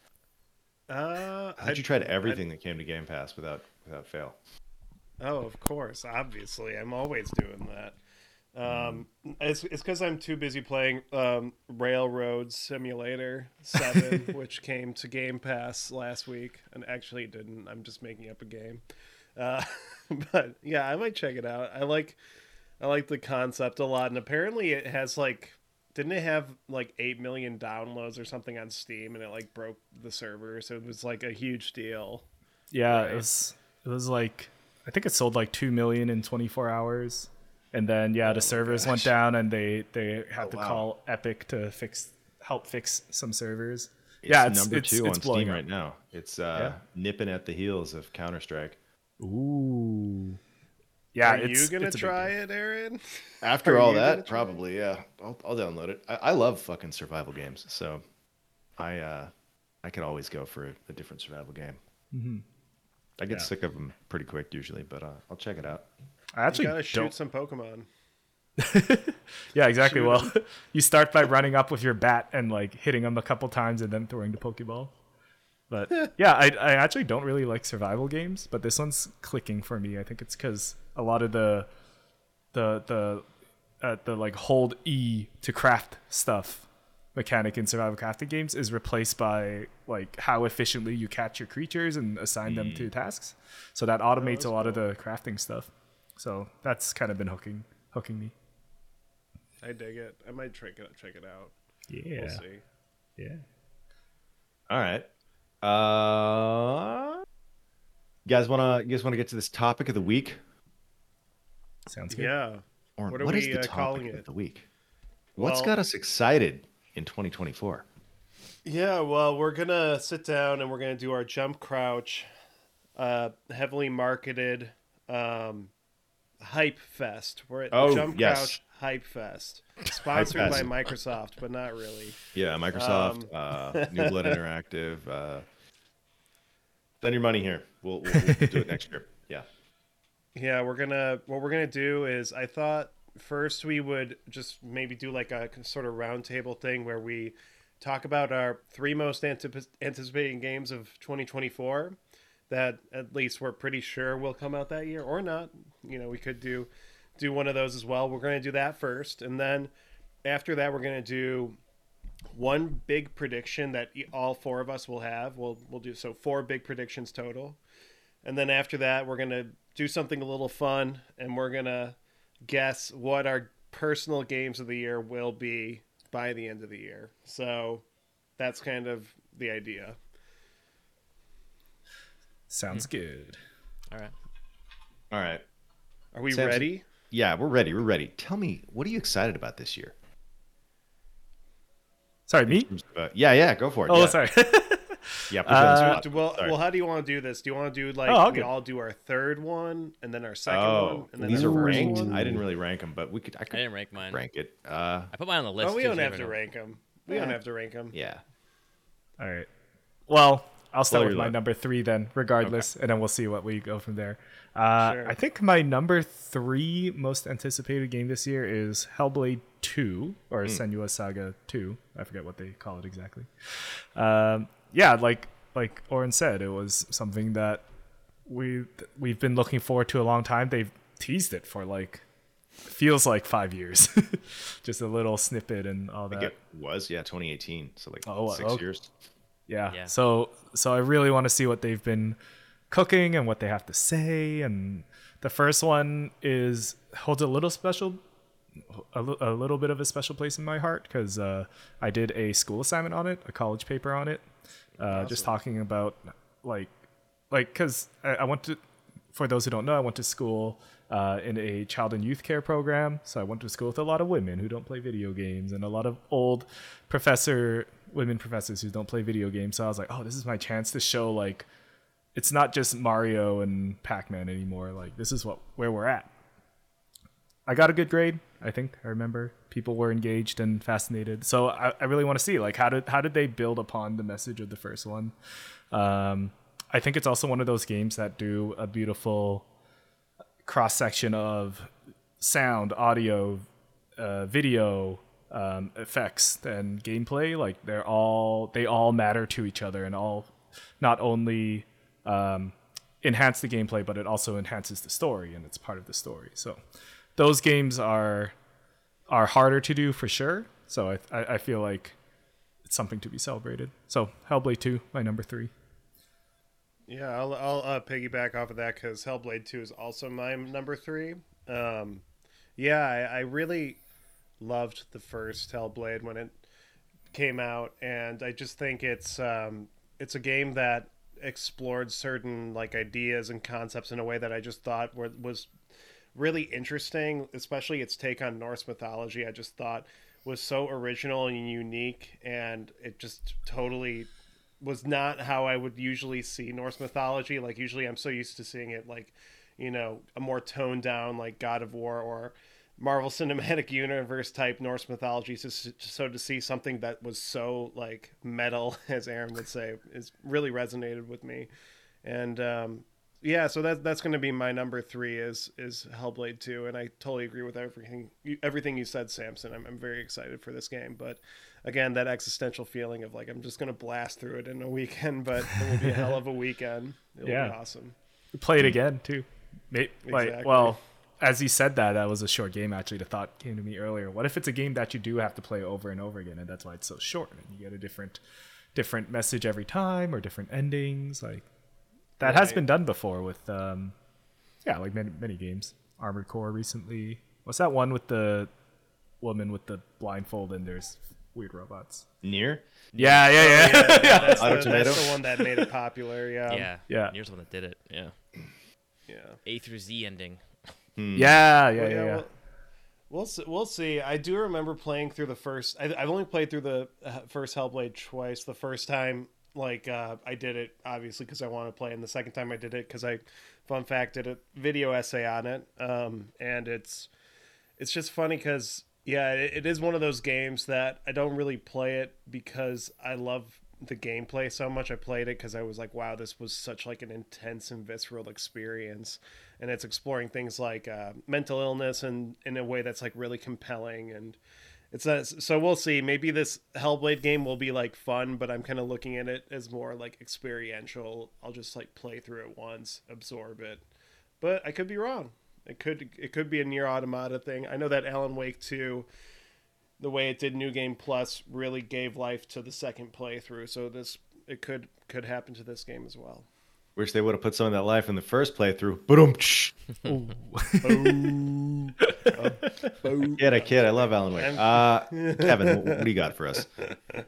Uh, I you tried everything that came to Game Pass without without fail. Oh, of course, obviously, I'm always doing that. Um, it's it's because I'm too busy playing um, Railroad Simulator Seven, which came to Game Pass last week, and actually it didn't. I'm just making up a game. Uh, but yeah, I might check it out. I like I like the concept a lot, and apparently it has like didn't it have like eight million downloads or something on Steam, and it like broke the server, so it was like a huge deal. Yeah, Right. it was it was like I think it sold like two million in 24 hours, and then yeah, the servers went down, and they they had Oh, to wow. call Epic to fix help fix some servers. It's yeah, it's number it's, two it's on blowing Steam up. right now. It's uh, nipping at the heels of Counter Strike. Ooh. Yeah, Are it's, you gonna it's try it, Aaron? After Are all that, try it? probably yeah. I'll, I'll download it. I, I love fucking survival games, so I uh, I could always go for a, a different survival game. Mhm. I get Yeah. sick of them pretty quick usually, but uh, I'll check it out. I You actually gotta shoot don't. some Pokemon. Yeah, exactly. shoot Well, you start by running up with your bat and like hitting them a couple times and then throwing the Pokeball. But yeah, I, I actually don't really like survival games, but this one's clicking for me. I think it's because a lot of the the the uh, the like hold E to craft stuff mechanic in survival crafting games is replaced by like how efficiently you catch your creatures and assign them to tasks. So that automates that's a lot of the crafting stuff. So that's kind of been hooking hooking me. I dig it. I might check it check it out. Yeah. We'll see. Yeah. All right. Uh, you guys wanna you guys wanna get to this topic of the week? Sounds good. Yeah. Or What are what is we, the uh, topic of the week? What's Well- got us excited in 2024? Yeah, well, we're gonna sit down and we're gonna do our jump crouch, uh, heavily marketed um, hype fest. We're at Oh, Jump yes. Crouch Hype Fest, sponsored by Fest. Microsoft, but not really. Yeah, Microsoft, Um, uh, New Blood Interactive. Uh, spend your money here. We'll, we'll, we'll do it next year. Yeah. Yeah, we're gonna. What we're gonna do is, I thought first we would just maybe do like a sort of roundtable thing where we talk about our three most antip- anticipating games of 2024 that at least we're pretty sure will come out that year or not. You know, we could do do one of those as well. We're gonna do that first, and then after that, we're gonna do one big prediction that all four of us will have. We'll we'll do so four big predictions total. And then after that, we're to do something a little fun and we're going to guess what our personal games of the year will be by the end of the year. So that's kind of the idea. Sounds good. All right. All right. Are we Samson? ready? Yeah, we're ready. We're ready. Tell me, what are you excited about this year? Sorry, me? Uh, yeah, yeah, go for it. Oh, yeah. sorry. Yeah, put you on the Uh, spot. Well, Sorry. well, how do you want to do this? Do you want to do like Oh, I'll we all do our third one and then our second one Oh, and then these are ranked. one? I didn't really rank them, but we could. I I didn't rank mine. rank it. Uh, I put mine on the list. Oh, we too, don't have to know. rank them. We don't have to rank them. yeah. All right. Well, I'll start Blow with my luck. number three then, regardless, and then we'll see what we go from there. Uh, Sure. I think my number three most anticipated game this year is Hellblade 2 or Hmm. Senua Saga 2. I forget what they call it exactly. Um, yeah, like like Oren said, it was something that we we've been looking forward to a long time. They've teased it for like feels like five years, just a little snippet and all I that. think it was yeah 2018, so like Oh, six okay. years. Yeah. Yeah. So so I really want to see what they've been cooking and what they have to say. And the first one is holds a little special, a, a little bit of a special place in my heart because uh, I did a school assignment on it, a college paper on it, uh, just talking about like like because I, I went to for those who don't know, I went to school uh, in a child and youth care program. So I went to school with a lot of women who don't play video games and a lot of old professor women professors who don't play video games. So I was like, oh, this is my chance to show like it's not just Mario and Pac-Man anymore. Like this is what where we're at. I got a good grade. I think I remember people were engaged and fascinated. So I, I really want to see like how did how did they build upon the message of the first one. Um, I think it's also one of those games that do a beautiful cross section of sound, audio, uh, video, um, effects, and gameplay. Like they're all they all matter to each other, and all not only um, enhance the gameplay, but it also enhances the story, and it's part of the story. So those games are are harder to do for sure. So I I, I feel like it's something to be celebrated. So Hellblade Two, my number three. Yeah, I'll, I'll uh, piggyback off of that because Hellblade 2 is also my number three. Um, yeah, I, I really loved the first Hellblade when it came out, and I just think it's um, it's a game that explored certain like ideas and concepts in a way that I just thought were, was really interesting, especially its take on Norse mythology. I just thought was so original and unique, and it just totally was not how I would usually see Norse mythology. Like usually, I'm so used to seeing it like, you know, a more toned down like God of War or Marvel Cinematic Universe type Norse mythology. So, so to see something that was so like metal, as Aaron would say, is really resonated with me. And um, yeah, so that that's going to be my number three is is Hellblade two, and I totally agree with everything you, everything you said, Samson. I'm I'm very excited for this game, but again, that existential feeling of like I'm just going to blast through it in a weekend, but it will be a hell of a weekend. It'll Yeah. be awesome. Play it again too. Like Exactly. well, as you said that, that was a short game. Actually, the thought came to me earlier. What if it's a game that you do have to play over and over again, and that's why it's so short, and you get a different, different message every time or different endings? Like that has been done before with, um, yeah, like many many games. Armored Core recently. What's that one with the woman with the blindfold and there's weird robots? Nier? Yeah, yeah, yeah. That's, Auto the, Tomato? that's the one that made it popular. Yeah, yeah, yeah. Here's the one that did it. Yeah, yeah. A through Z ending. yeah, yeah, yeah, Well, yeah. We'll, we'll see. We'll see. I do remember playing through the first. I, I've only played through the uh, first Hellblade twice. The first time, like uh, I did it obviously because I want to play, and the second time I did it because I, fun fact, did a video essay on it. Um, and it's it's just funny because yeah, it, it is one of those games that I don't really play it because I love the gameplay so much. I played it because I was like, wow, this was such like an intense and visceral experience, and it's exploring things like uh, mental illness and in a way that's like really compelling and. It's a, so we'll see. Maybe this Hellblade game will be like fun, but I'm kind of looking at it as more like experiential. I'll just like play through it once, absorb it. But I could be wrong. It could it could be a Nier Automata thing. I know that Alan Wake 2 the way it did New Game Plus really gave life to the second playthrough. So this it could could happen to this game as well. Wish they would have put some of that life in the first playthrough. Boom. Kid, I kid. I love Alan Wake. Uh, Kevin, what, what do you got for us?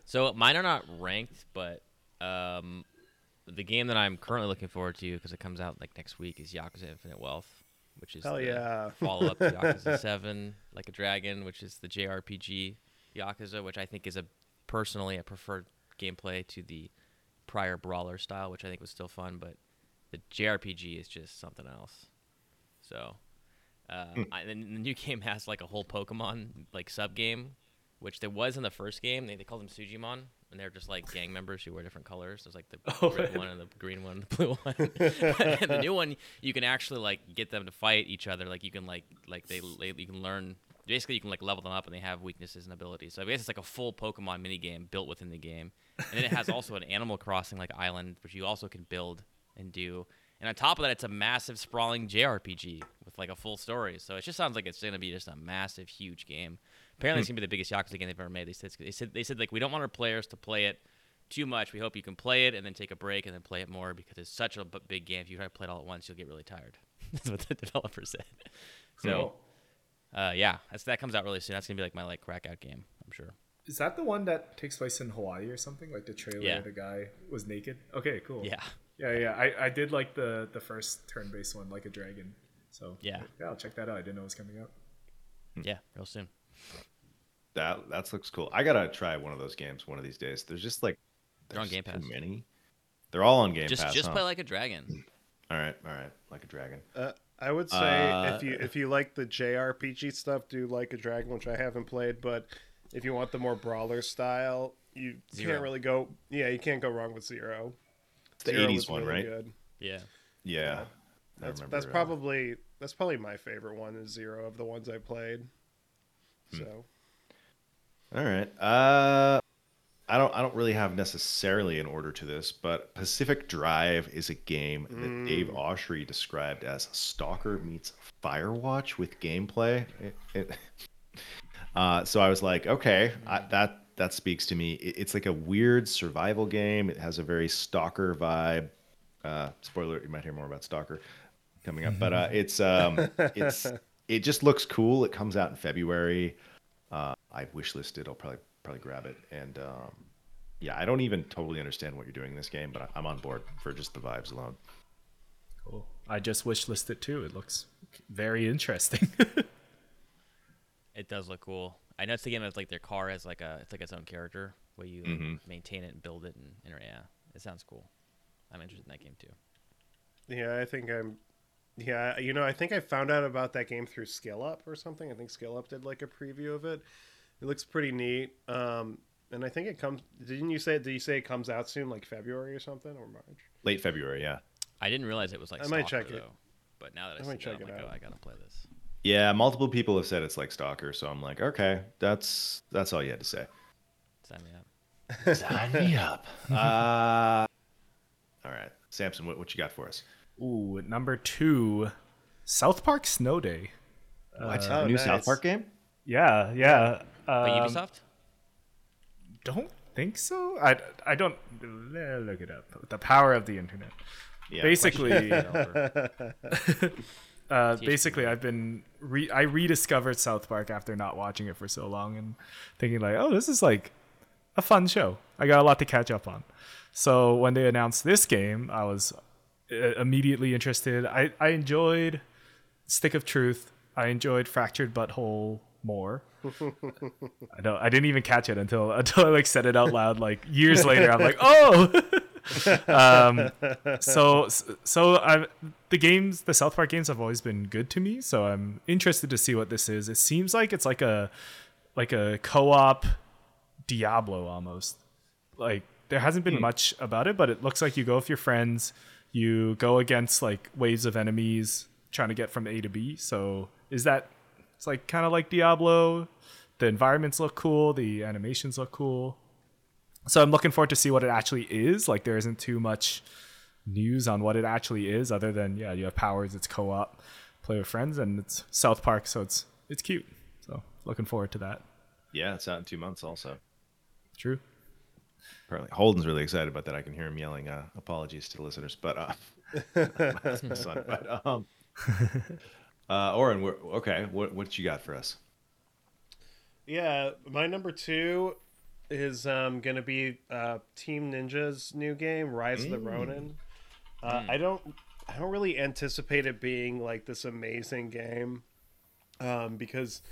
So mine are not ranked, but um, the game that I'm currently looking forward to because it comes out like next week is Yakuza Infinite Wealth, which is Hell the yeah. follow up to Yakuza Seven, Like a Dragon, which is the JRPG Yakuza, which I think is a personally a preferred gameplay to the prior brawler style, which I think was still fun, but the JRPG is just something else. So, uh, I, and the new game has like a whole Pokemon like sub game, which there was in the first game. They, they called them Sujimon, and they're just like gang members who wear different colors. There's like the Oh, red one and the green one and the blue one. and the new one, you can actually like get them to fight each other. Like you can like like they, they you can learn. Basically, you can like level them up, and they have weaknesses and abilities. So I guess it's like a full Pokemon mini game built within the game. And then it has also an Animal Crossing like island, which you also can build and do. And on top of that, it's a massive, sprawling JRPG with like a full story. So it just sounds like it's going to be just a massive, huge game. Apparently, it's hmm. going to be the biggest Yakuza game they've ever made. They said, they said they said like we don't want our players to play it too much. We hope you can play it and then take a break and then play it more because it's such a big game. If you try to play it all at once, you'll get really tired. That's what the developer said. So, uh, yeah, that's, that comes out really soon. That's gonna be like my like crack out game. I'm sure. Is that the one that takes place in Hawaii or something? Like the trailer, Yeah. the guy was naked. Okay, cool. Yeah. yeah, yeah. I, I did like the the first turn-based one, like a dragon. So Yeah. yeah, I'll check that out. I didn't know it was coming out. Yeah, real soon. That that looks cool. I gotta try one of those games one of these days. There's just like They're on Game Pass. too many. They're all on Game Just Pass. just huh? play like a dragon. all right, all right, like a dragon. Uh, I would say Uh, if you if you like the JRPG stuff, do like a Dragon, which I haven't played. But if you want the more brawler style, you Zero. can't really go. Yeah, you can't go wrong with Zero. the Zero 80s one, really right? Good. Yeah. Yeah. I That's remember, that's uh, probably that's probably my favorite one is Zero of the ones I played. So All right. Uh, I don't. I don't really have necessarily an order to this, but Pacific Drive is a game that Dave Oshry described as Stalker meets Firewatch with gameplay. It, it, uh, so I was like, okay, I, that that speaks to me. It, it's like a weird survival game. It has a very Stalker vibe. Uh, spoiler: you might hear more about Stalker coming up, but uh, it's um, it's it just looks cool. It comes out in February. Uh, I wishlisted. I'll probably probably grab it. And um, yeah, I don't even totally understand what you're doing in this game, but I- I'm on board for just the vibes alone. Cool. I just wish listed too. It looks very interesting. It does look cool. I know it's the game that's like their car has like a it's like its own character where you like, Mhm. maintain it and build it and, and yeah, it sounds cool. I'm interested in that game too. yeah, I think I'm. Yeah, you know, I think I found out about that game through Skill Up or something. I think Skill Up did like a preview of it. It looks pretty neat. Um, and I think it comes. Didn't you say? Did you say it comes out soon, like February or something, or March? Late February, yeah. I didn't realize it was like I might Stalker, check it. though. But now that I, I see might that, check I'm it like, out. oh, I gotta play this. Yeah, multiple people have said it's like Stalker, so I'm like, okay, that's that's all you had to say. Sign me up. Sign me up. Uh, all right, Samson, what, what you got for us? Ooh, number two, South Park Snow Day. What? oh, new nice. South Park game? Yeah, yeah. But Um, Ubisoft? Don't think so. I, I don't eh, look it up. The power of the internet. Yeah, basically, uh, basically, I've been re- I rediscovered South Park after not watching it for so long and thinking like, oh, this is like a fun show. I got a lot to catch up on. So when they announced this game, I was uh, immediately interested. I, I enjoyed Stick of Truth. I enjoyed Fractured Butthole more. I don't. I didn't even catch it until until I like said it out loud. Like years later, I'm like, oh. um, so so I the games, the South Park games have always been good to me. So I'm interested to see what this is. It seems like it's like a like a co-op Diablo almost. Like there hasn't been much about it, but it looks like you go with your friends, you go against like waves of enemies trying to get from A to B. So is that it's like kind of like Diablo. The environments look cool, the animations look cool. So I'm looking forward to see what it actually is. Like there isn't too much news on what it actually is other than yeah, you have powers, it's co-op, play with friends and it's South Park, so it's it's cute. So looking forward to that. Yeah, it's out in two months. Also, True. apparently Holden's really excited about that. I can hear him yelling. Uh, apologies to the listeners, but uh, that's my son. But um, uh, Oren, we're, okay, what what you got for us? Yeah, my number two is um, gonna be uh, Team Ninja's new game, Rise of the Ronin. Uh, I don't, I don't really anticipate it being like this amazing game, um, because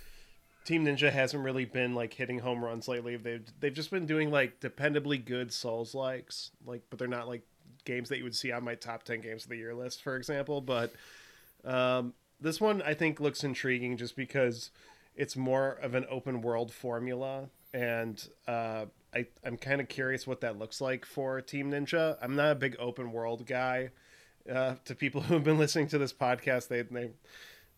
Team Ninja hasn't really been like hitting home runs lately. They've they've just been doing like dependably good Souls likes, like, but they're not like games that you would see on my top ten games of the year list, for example. But um, this one I think looks intriguing just because it's more of an open world formula, and uh, I I'm kind of curious what that looks like for Team Ninja. I'm not a big open world guy. Uh, to people who have been listening to this podcast, they they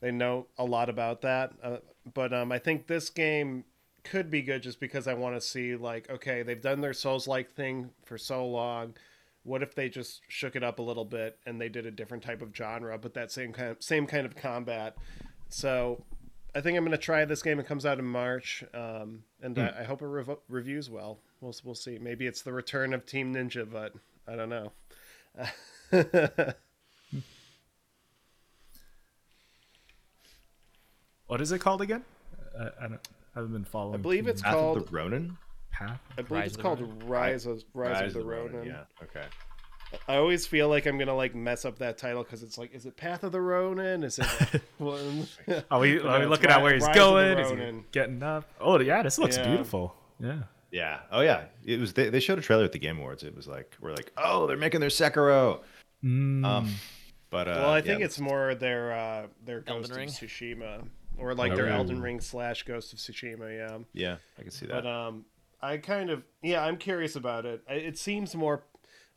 they know a lot about that. Uh, but um, I think this game could be good just because I want to see like okay, they've done their Souls like thing for so long. What if they just shook it up a little bit and they did a different type of genre, but that same kind of, same kind of combat? So I think I'm going to try this game. It comes out in March, um, and I, I hope it rev- reviews well. We'll we'll see. Maybe it's the return of Team Ninja, but I don't know. What is it called again? Uh, I, don't, I haven't been following. I believe Team it's Path called. of the Ronin. Path. I believe Rise it's called Ronin? Rise of Rise, of the, Ronin, Ronin. Yeah. Okay. I always feel like I'm gonna like mess up that title because it's like, is it Path of the Ronin? Is it? one? Are we, are we no, it's looking at where he's Rise going? Is he getting up? Oh yeah, this looks Yeah. beautiful. Yeah. Yeah. Oh yeah. It was. They, they showed a trailer at the Game Awards. It was like we're like, oh, they're making their Sekiro. Mm. Um, but uh, well, I think yeah, it's more their uh, their Elden Ghost Ring? of Tsushima or like Oh, their really? Elden Ring slash Ghost of Tsushima. Yeah. Yeah, I can see that. But um, I kind of yeah, I'm curious about it. It seems more,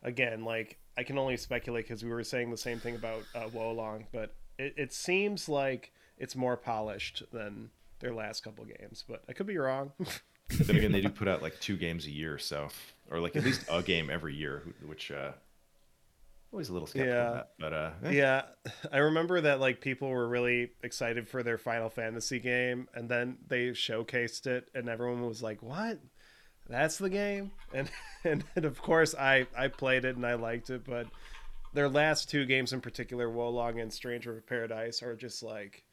again, like I can only speculate because we were saying the same thing about uh, Wo Long, but it, it seems like it's more polished than their last couple games, but I could be wrong. then again, they do put out like two games a year, so or like at least a game every year, which uh, always a little skeptical. Yeah. That, but uh, eh. yeah, I remember that like people were really excited for their Final Fantasy game, and then they showcased it, and everyone was like, "What? That's the game?" And and, and of course, I I played it and I liked it, but their last two games in particular, Wo Long and Stranger of Paradise, are just like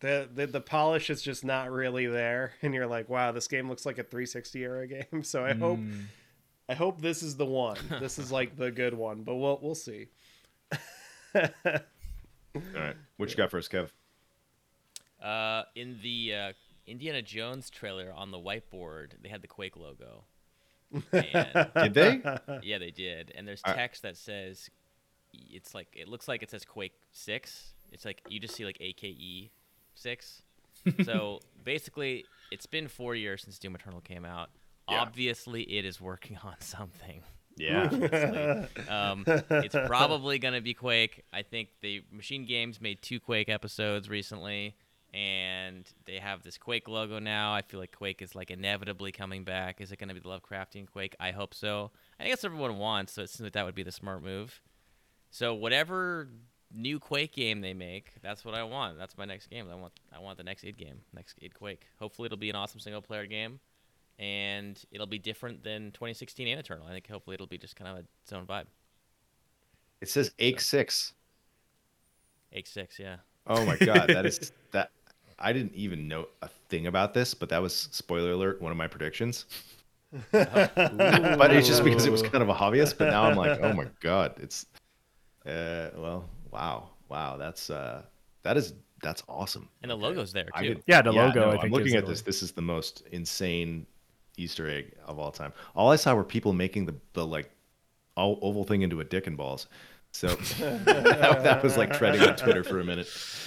the, the the polish is just not really there, and you're like, "Wow, this game looks like a 360 era game." So I hope. I hope this is the one. This is like the good one, but we'll we'll see. all right. What you got for us, Kev? Uh, in the uh, Indiana Jones trailer on the whiteboard, they had the Quake logo. And, Did they? yeah, they did. And there's text that says, it's like it looks like it says Quake Six. It's like you just see like AKE Six. so basically, it's been four years since Doom Eternal came out. Yeah. Obviously, it is working on something. Yeah. Um, it's probably gonna be Quake. I think the MachineGames made two Quake episodes recently, and they have this Quake logo now. I feel like Quake is like inevitably coming back. Is it gonna be the Lovecraftian Quake? I hope so. I think that's what everyone wants, so it seems like that would be the smart move. So whatever new Quake game they make, that's what I want. That's my next game. I want I want the next id game, next id Quake. Hopefully it'll be an awesome single player game, and it'll be different than 2016 and Eternal. I think hopefully it'll be just kind of its own vibe. It says Ache Six. H six, yeah. Oh my god, that is that. I didn't even know a thing about this, but that was spoiler alert. One of my predictions. but it's just because it was kind of obvious. But now I'm like, oh my god, it's. Uh, well, wow, wow, that's uh, that is that's awesome. And the logo's there I too. did- Yeah, the logo, I I'm looking at the- this. This is the most insane Easter egg of all time. All I saw were people making the the like oval thing into a dick and balls. So that, that was like treading on Twitter for a minute.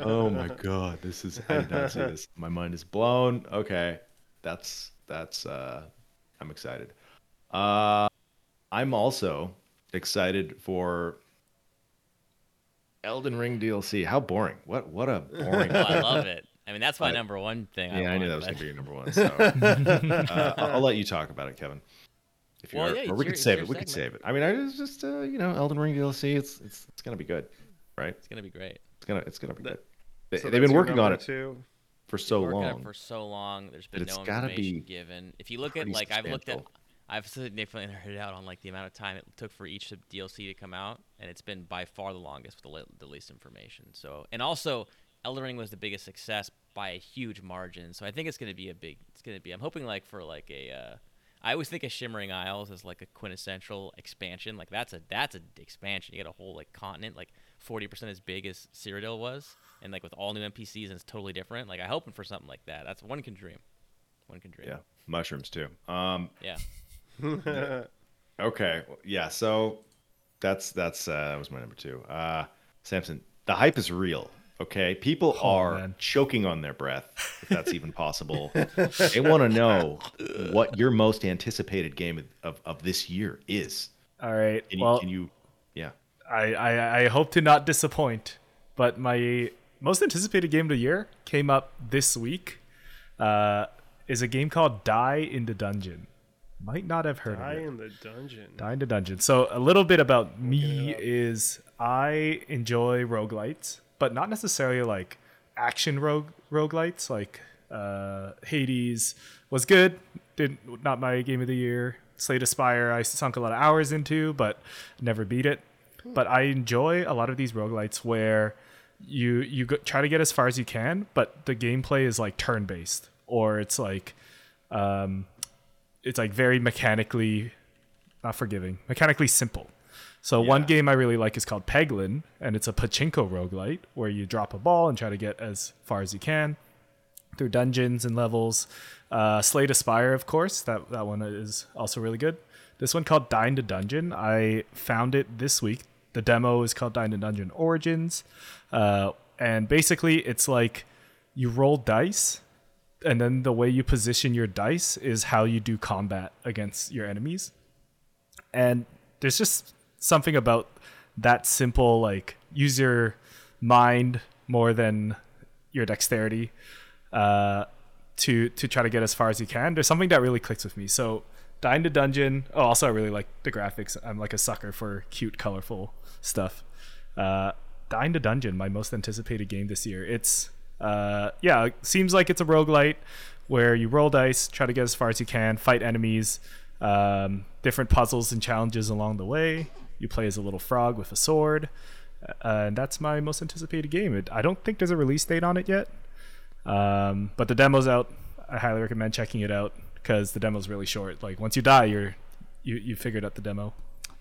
Oh my god, this is I did not see this. My mind is blown. Okay, that's that's uh, I'm excited. Uh, I'm also excited for Elden Ring DLC. How boring! What what a boring. Oh, I love it. I mean, that's my But- number one thing. Yeah, I, knew that was but- gonna be your number one. So uh, I'll, I'll let you talk about it, Kevin. If you Well, are, yeah, or we your- could save your it. We could save it. I mean, I it's just uh, you know, Elden Ring DLC. It's it's it's gonna be good, right? It's gonna be great. It's gonna it's gonna be That- good. They, So they've been working on it too. for so Working on long. it for so long. There's been it's no gotta information be given. If you look at like I've looked at. I've significantly nerded out on like the amount of time it took for each DLC to come out, and it's been by far the longest with the, the least information. So, and also, Elden Ring was the biggest success by a huge margin. So I think it's gonna be a big. It's gonna be. I'm hoping like for like a. Uh, I always think of Shivering Isles as like a quintessential expansion. Like that's a that's an expansion. You get a whole like continent like 40% as big as Cyrodiil was, and like with all new NPCs and it's totally different. Like I'm hoping for something like that. That's one can dream. One can dream. yeah, mushrooms too. Um, Yeah. okay, yeah. So that's that's uh, that was my number two. Uh, Samson, the hype is real. Okay, people Oh, are man. choking on their breath, if that's even possible. they want to know what your most anticipated game of, of, of this year is. All right. Can you, well, can you yeah. I, I, I hope to not disappoint, but my most anticipated game of the year came up this week. Uh, is a game called Die in the Dungeon. Might not have heard Die of it. Die in the dungeon. Die in the Dungeon. So a little bit about me it up. is I enjoy roguelites, but not necessarily like action rogue roguelites. Like uh, Hades was good, did not my game of the year. Slay the Spire I sunk a lot of hours into, but never beat it. But I enjoy a lot of these roguelites where you you go, try to get as far as you can, but the gameplay is like turn based, or it's like um, it's like very mechanically not forgiving, mechanically simple. So one game I really like is called Peglin, and it's a pachinko roguelite where you drop a ball and try to get as far as you can through dungeons and levels. Uh, Slay the Spire, of course, that that one is also really good. This one called Die in the Dungeon. I found it this week. The demo is called Die in the Dungeon Origins, uh, and basically it's like you roll dice, and then the way you position your dice is how you do combat against your enemies. And there's just something about that simple like use your mind more than your dexterity uh, to to try to get as far as you can. There's something that really clicks with me. So Die in the Dungeon. Oh, also I really like the graphics. I'm like a sucker for cute, colorful stuff. Uh, Die in the Dungeon, my most anticipated game this year. It's uh, yeah, it seems like it's a roguelite where you roll dice, try to get as far as you can, fight enemies, um, different puzzles and challenges along the way. You play as a little frog with a sword, uh, and that's my most anticipated game. It, I don't think there's a release date on it yet, um, but the demo's out. I highly recommend checking it out because the demo's really short. Like once you die, you're you you figured out the demo.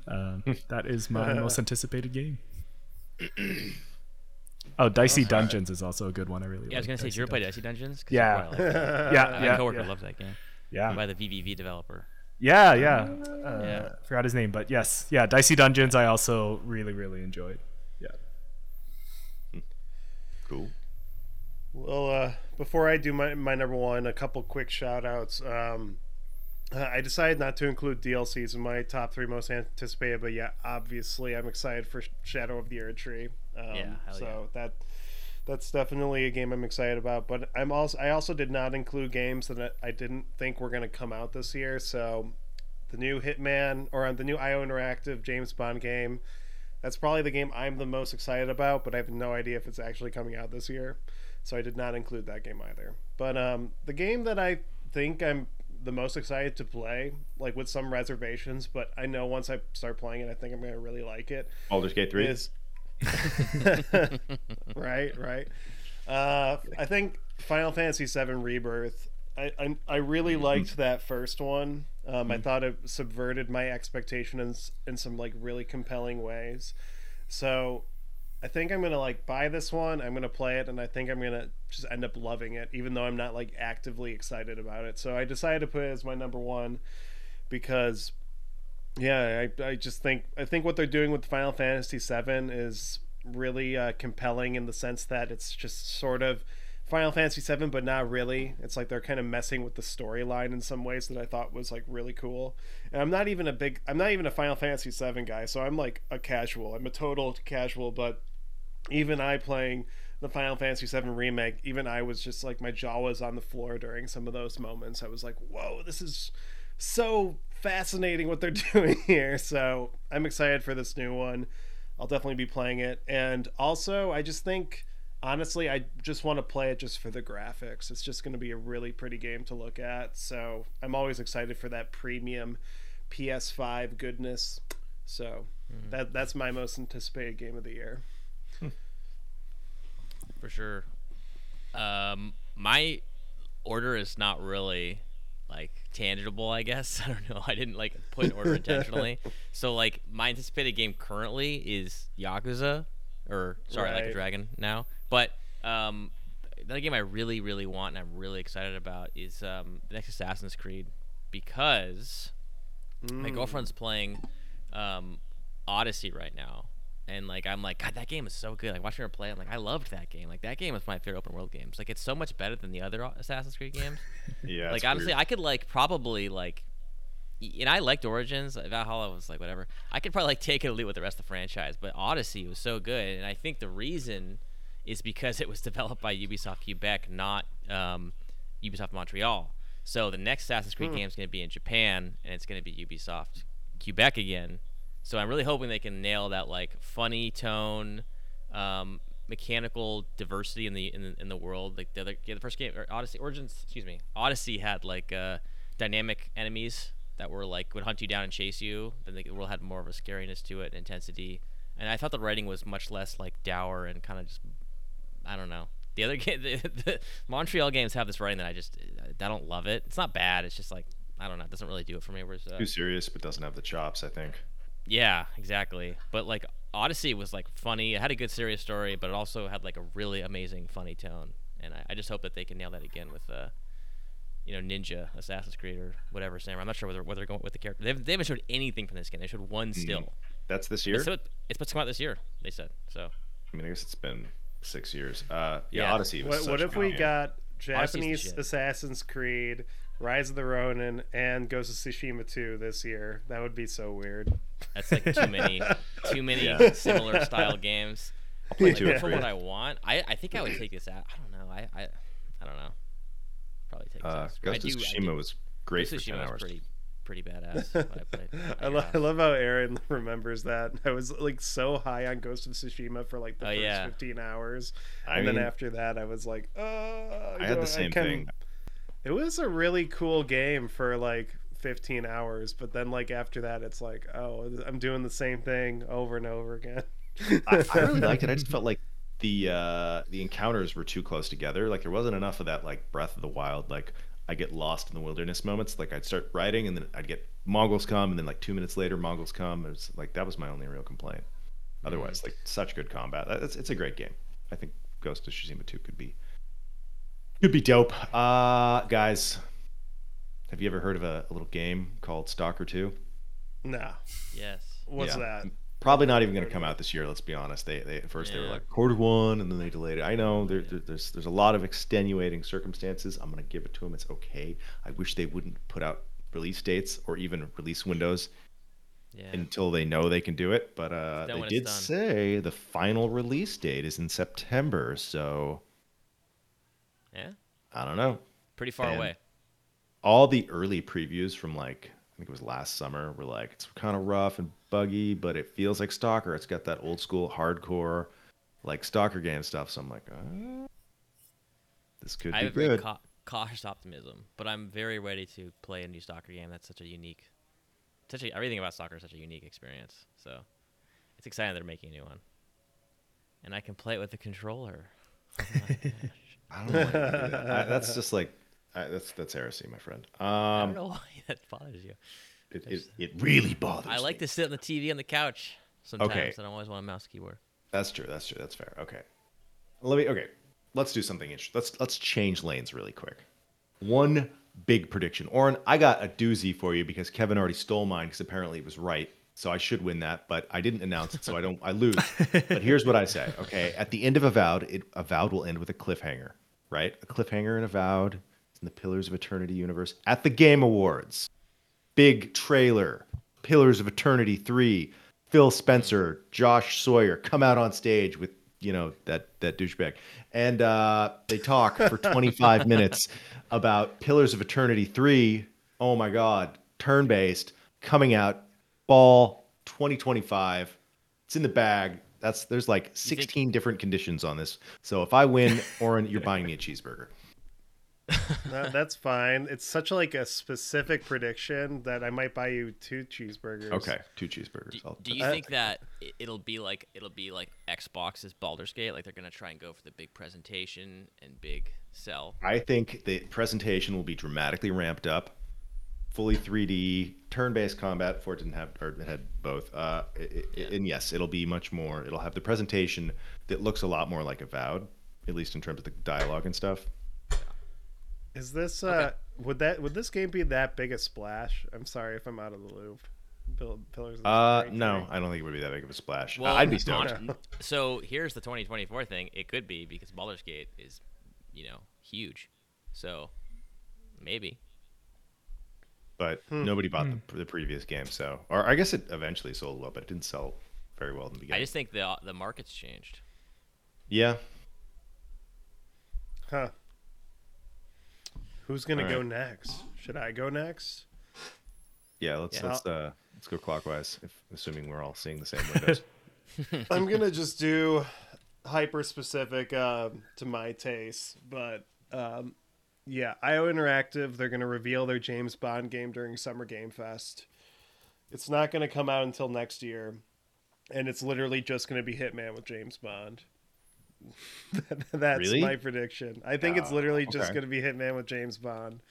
Um, that is my most anticipated game. Oh, Dicey Dungeons is also a good one. I really. Yeah, I was gonna say, did you ever play Dicey Dungeons? 'Cause Yeah. like that. Yeah, My yeah, coworker yeah. loves that game. Yeah, By the VVV developer. Yeah, yeah. Uh, Yeah. Forgot his name, but yes, yeah. Dicey Dungeons, I also really, really enjoyed. Yeah. Cool. Well, uh, before I do my, my number one, a couple quick shout outs. Um, uh, I decided not to include DLCs in my top three most anticipated, but yeah, obviously I'm excited for Shadow of the Erdtree. Um, Yeah, hell so that that's definitely a game I'm excited about. But I'm also I also did not include games that I didn't think were going to come out this year. So the new Hitman or the new IO Interactive James Bond game. That's probably the game I'm the most excited about, but I have no idea if it's actually coming out this year. So I did not include that game either. But um, the game that I think I'm the most excited to play, like with some reservations, but I know once I start playing it, I think I'm going to really like it, Baldur's Gate 3. is right, right. Uh, I think Final Fantasy VII Rebirth. I, I, I really liked that first one. Um, I thought it subverted my expectations in some like really compelling ways. So I think I'm gonna like buy this one. I'm gonna play it, and I think I'm gonna just end up loving it, even though I'm not like actively excited about it. So I decided to put it as my number one because yeah, I, I just think I think what they're doing with Final Fantasy VII is really uh, compelling in the sense that it's just sort of Final Fantasy VII, but not really. It's like they're kind of messing with the storyline in some ways that I thought was like really cool. And I'm not even a big, I'm not even a Final Fantasy VII guy, so I'm like a casual. I'm a total casual, but even I playing the Final Fantasy VII remake, even I was just like my jaw was on the floor during some of those moments. I was like, "Whoa, this is so fascinating what they're doing here." So I'm excited for this new one. I'll definitely be playing it, and also I just think, honestly, I just want to play it just for the graphics. It's just going to be a really pretty game to look at. So I'm always excited for that premium PS5 goodness. So that that's my most anticipated game of the year. for sure. Um, my order is not really like tangible. I guess I don't know. I didn't like put an order intentionally. So like my anticipated game currently is Yakuza, or sorry, like a dragon now. But um, the game I really, really want and I'm really excited about is um, the next Assassin's Creed because my girlfriend's playing um, Odyssey right now, and like I'm like, God, that game is so good. Like watching her play, I'm like, I loved that game. Like that game is my favorite open world games. Like it's so much better than the other Assassin's Creed games. Yeah. like honestly, weird. I could like probably like, and I liked Origins. Valhalla was like whatever. I could probably like take it or leave with the rest of the franchise, but Odyssey was so good, and I think the reason is because it was developed by Ubisoft Quebec, not um, Ubisoft Montreal. So the next Assassin's Creed game is going to be in Japan, and it's going to be Ubisoft Quebec again. So I'm really hoping they can nail that like funny tone, um, mechanical diversity in the in in the world. Like the other, yeah, the first game, or Odyssey Origins, excuse me, Odyssey had like uh, dynamic enemies that were like would hunt you down and chase you. Then the world had more of a scariness to it, intensity. And I thought the writing was much less like dour and kind of just I don't know. The other game, the, the Montreal games have this writing that I just I don't love it. It's not bad. It's just like I don't know. It doesn't really do it for me. Whereas uh, too serious, but doesn't have the chops. I think. Yeah, exactly. But like Odyssey was like funny. It had a good serious story, but it also had like a really amazing funny tone. And I, I just hope that they can nail that again with uh, you know, Ninja, Assassin's Creed, or whatever. Sam, I'm not sure whether whether they're going with the character. They haven't, they haven't showed anything from this game. They showed one still. That's this year. So it, it's supposed to come out this year. They said so. I mean, I guess it's been six years. Uh, yeah, Yeah. Odyssey. Was What, such what a if we game. got Japanese. Assassin's Creed, Rise of the Ronin, and Ghost of Tsushima 2 this year? That would be so weird. That's like too many, too many Yeah. similar style games. I'll play two Like, or for what I want, I, I think I would take this out. I don't know. I, I I don't know. Probably take Uh, this. I Ghost of do- I Tsushima do- was great Ghost of for ten Tsushima was hours. pretty pretty badass. when I played. I, lo- I love how Aaron remembers that. I was like so high on Ghost of Tsushima for like the Oh, first yeah. 15 hours. I and mean, then after that, I was like, oh. I had the same thing. It was a really cool game for like 15 hours, but then like after that, it's like, oh, I'm doing the same thing over and over again. I, I really liked it. I just felt like the uh, the encounters were too close together. Like there wasn't enough of that like Breath of the Wild. Like I get lost in the wilderness moments. Like I'd start writing and then I'd get Mongols come, and then like two minutes later Mongols come. It was like that was my only real complaint. Otherwise, like such good combat. It's it's a great game. I think Ghost of Tsushima 2 could be could be dope. Uh guys, have you ever heard of a, a little game called Stalker 2? No. Yes. What's Yeah. that? Probably not even going to come out this year. Let's be honest. They, they at first they were like quarter one, and then they delayed it. I know there, there- there's there's a lot of extenuating circumstances. I'm going to give it to them. It's okay. I wish they wouldn't put out release dates or even release windows Yeah. until they know they can do it. But uh, they did say the final release date is in September. So yeah. I don't know. Pretty far And- away. all the early previews from like I think it was last summer were like it's kind of rough and buggy, but it feels like Stalker. It's got that old school hardcore like Stalker game stuff. So I'm like, uh, this could I be have good. ca- cautious optimism, but I'm very ready to play a new Stalker game. That's such a unique, such a, everything about Stalker is such a unique experience. So it's exciting they're making a new one, and I can play it with a controller. Oh my gosh. I don't know. that. I, that's just like I, that's that's heresy, my friend. I Um, don't know why that bothers you. it, it, it really bothers. I like me. to sit on the TV on the couch sometimes. Okay. I don't always want a mouse keyboard. That's true. That's true. That's fair. Okay. Let me. Okay. Let's do something interesting. Let's let's change lanes really quick. One big prediction, Oren. I got a doozy for you because Kevin already stole mine because apparently it was right. So I should win that, but I didn't announce it, so I don't. I lose. but here's what I say. Okay. At the end of Avowed, it Avowed will end with a cliffhanger, right? A cliffhanger in Avowed. In the Pillars of Eternity universe at the Game Awards. Big trailer. Pillars of Eternity 3. Phil Spencer, Josh Sawyer come out on stage with, you know, that that douchebag. And uh, they talk for 25 minutes about Pillars of Eternity 3. Oh my god, turn-based coming out fall 2025. It's in the bag. That's there's like 16 different conditions on this. So if I win, Oren, you're buying me a cheeseburger. That- that's fine. It's such like a specific prediction that I might buy you two cheeseburgers. Okay, two cheeseburgers. Do, do you Uh, think that it'll be like it'll be like Xbox's Baldur's Gate? Like they're gonna try and go for the big presentation and big sell. I think the presentation will be dramatically ramped up, fully 3D, turn-based combat. For it didn't have, or it had both. Uh, it, it- and yes, it'll be much more. It'll have the presentation that looks a lot more like Avowed, at least in terms of the dialogue and stuff. Is this uh would that would this game be that big a splash? I'm sorry if I'm out of the loop. Pill- Pillars of Uh, no, three. I don't think it would be that big of a splash. Well, I'd be stoked. So here's the 2024 thing. It could be because Baldur's Gate is, you know, huge. So maybe. But Hmm. nobody bought the, the previous game, so or I guess it eventually sold well, but it didn't sell very well in the beginning. I just think the the market's changed. Yeah, Huh. Who's gonna All go right. next? Should I go next? yeah. Let's Yeah. let's uh let's go clockwise, if assuming we're all seeing the same windows. I'm gonna just do hyper specific um, to my taste, but um, yeah, IO Interactive. They're gonna reveal their James Bond game during Summer Game Fest. It's not gonna come out until next year, and it's literally just gonna be Hitman with James Bond. That's Really? my prediction. I think it's Oh, literally just okay. gonna be Hitman with James Bond.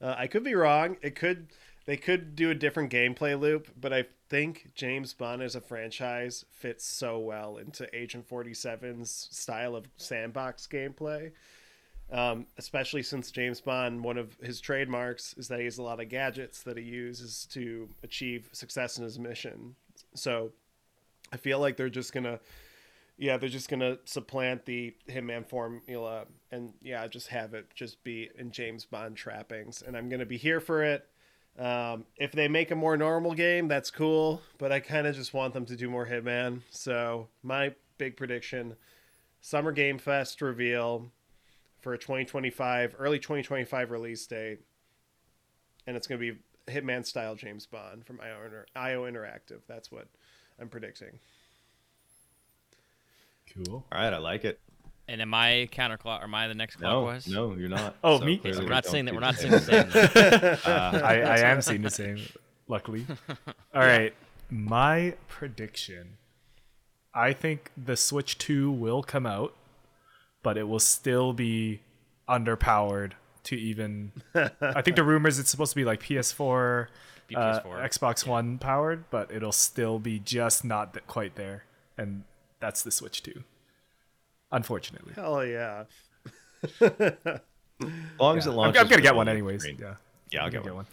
Uh, I could be wrong. It could they could do a different gameplay loop, but I think James Bond as a franchise fits so well into Agent 47's style of sandbox gameplay. Um, especially since James Bond, one of his trademarks is that he has a lot of gadgets that he uses to achieve success in his mission. So I feel like they're just gonna, yeah, they're just gonna supplant the Hitman formula and yeah, just have it just be in James Bond trappings, and I'm gonna be here for it. Um, if they make a more normal game, that's cool, but I kind of just want them to do more Hitman. So my big prediction: Summer Game Fest reveal for a 2025 early 2025 release date, and it's going to be Hitman style James Bond from IO, Inter- IO Interactive. That's what I'm predicting. Cool. All right, I like it. And am I counterclock? Or am I the next No, clockwise? no, you're not. Oh, me? clearly So we're not don't saying that. We're not the saying the same. same. Uh, I, I am seeing the same, luckily. All right. My prediction I think the Switch 2 will come out, but it will still be underpowered to even. I think the rumors it's supposed to be like PS4, Be uh, PS4. Xbox One powered, but it'll still be just not th- quite there. And that's the Switch too. Unfortunately. Hell yeah. As long as Yeah. it I'm, launches. I'm gonna get one anyways. screen. Yeah. Yeah, I'll I'm get gonna one.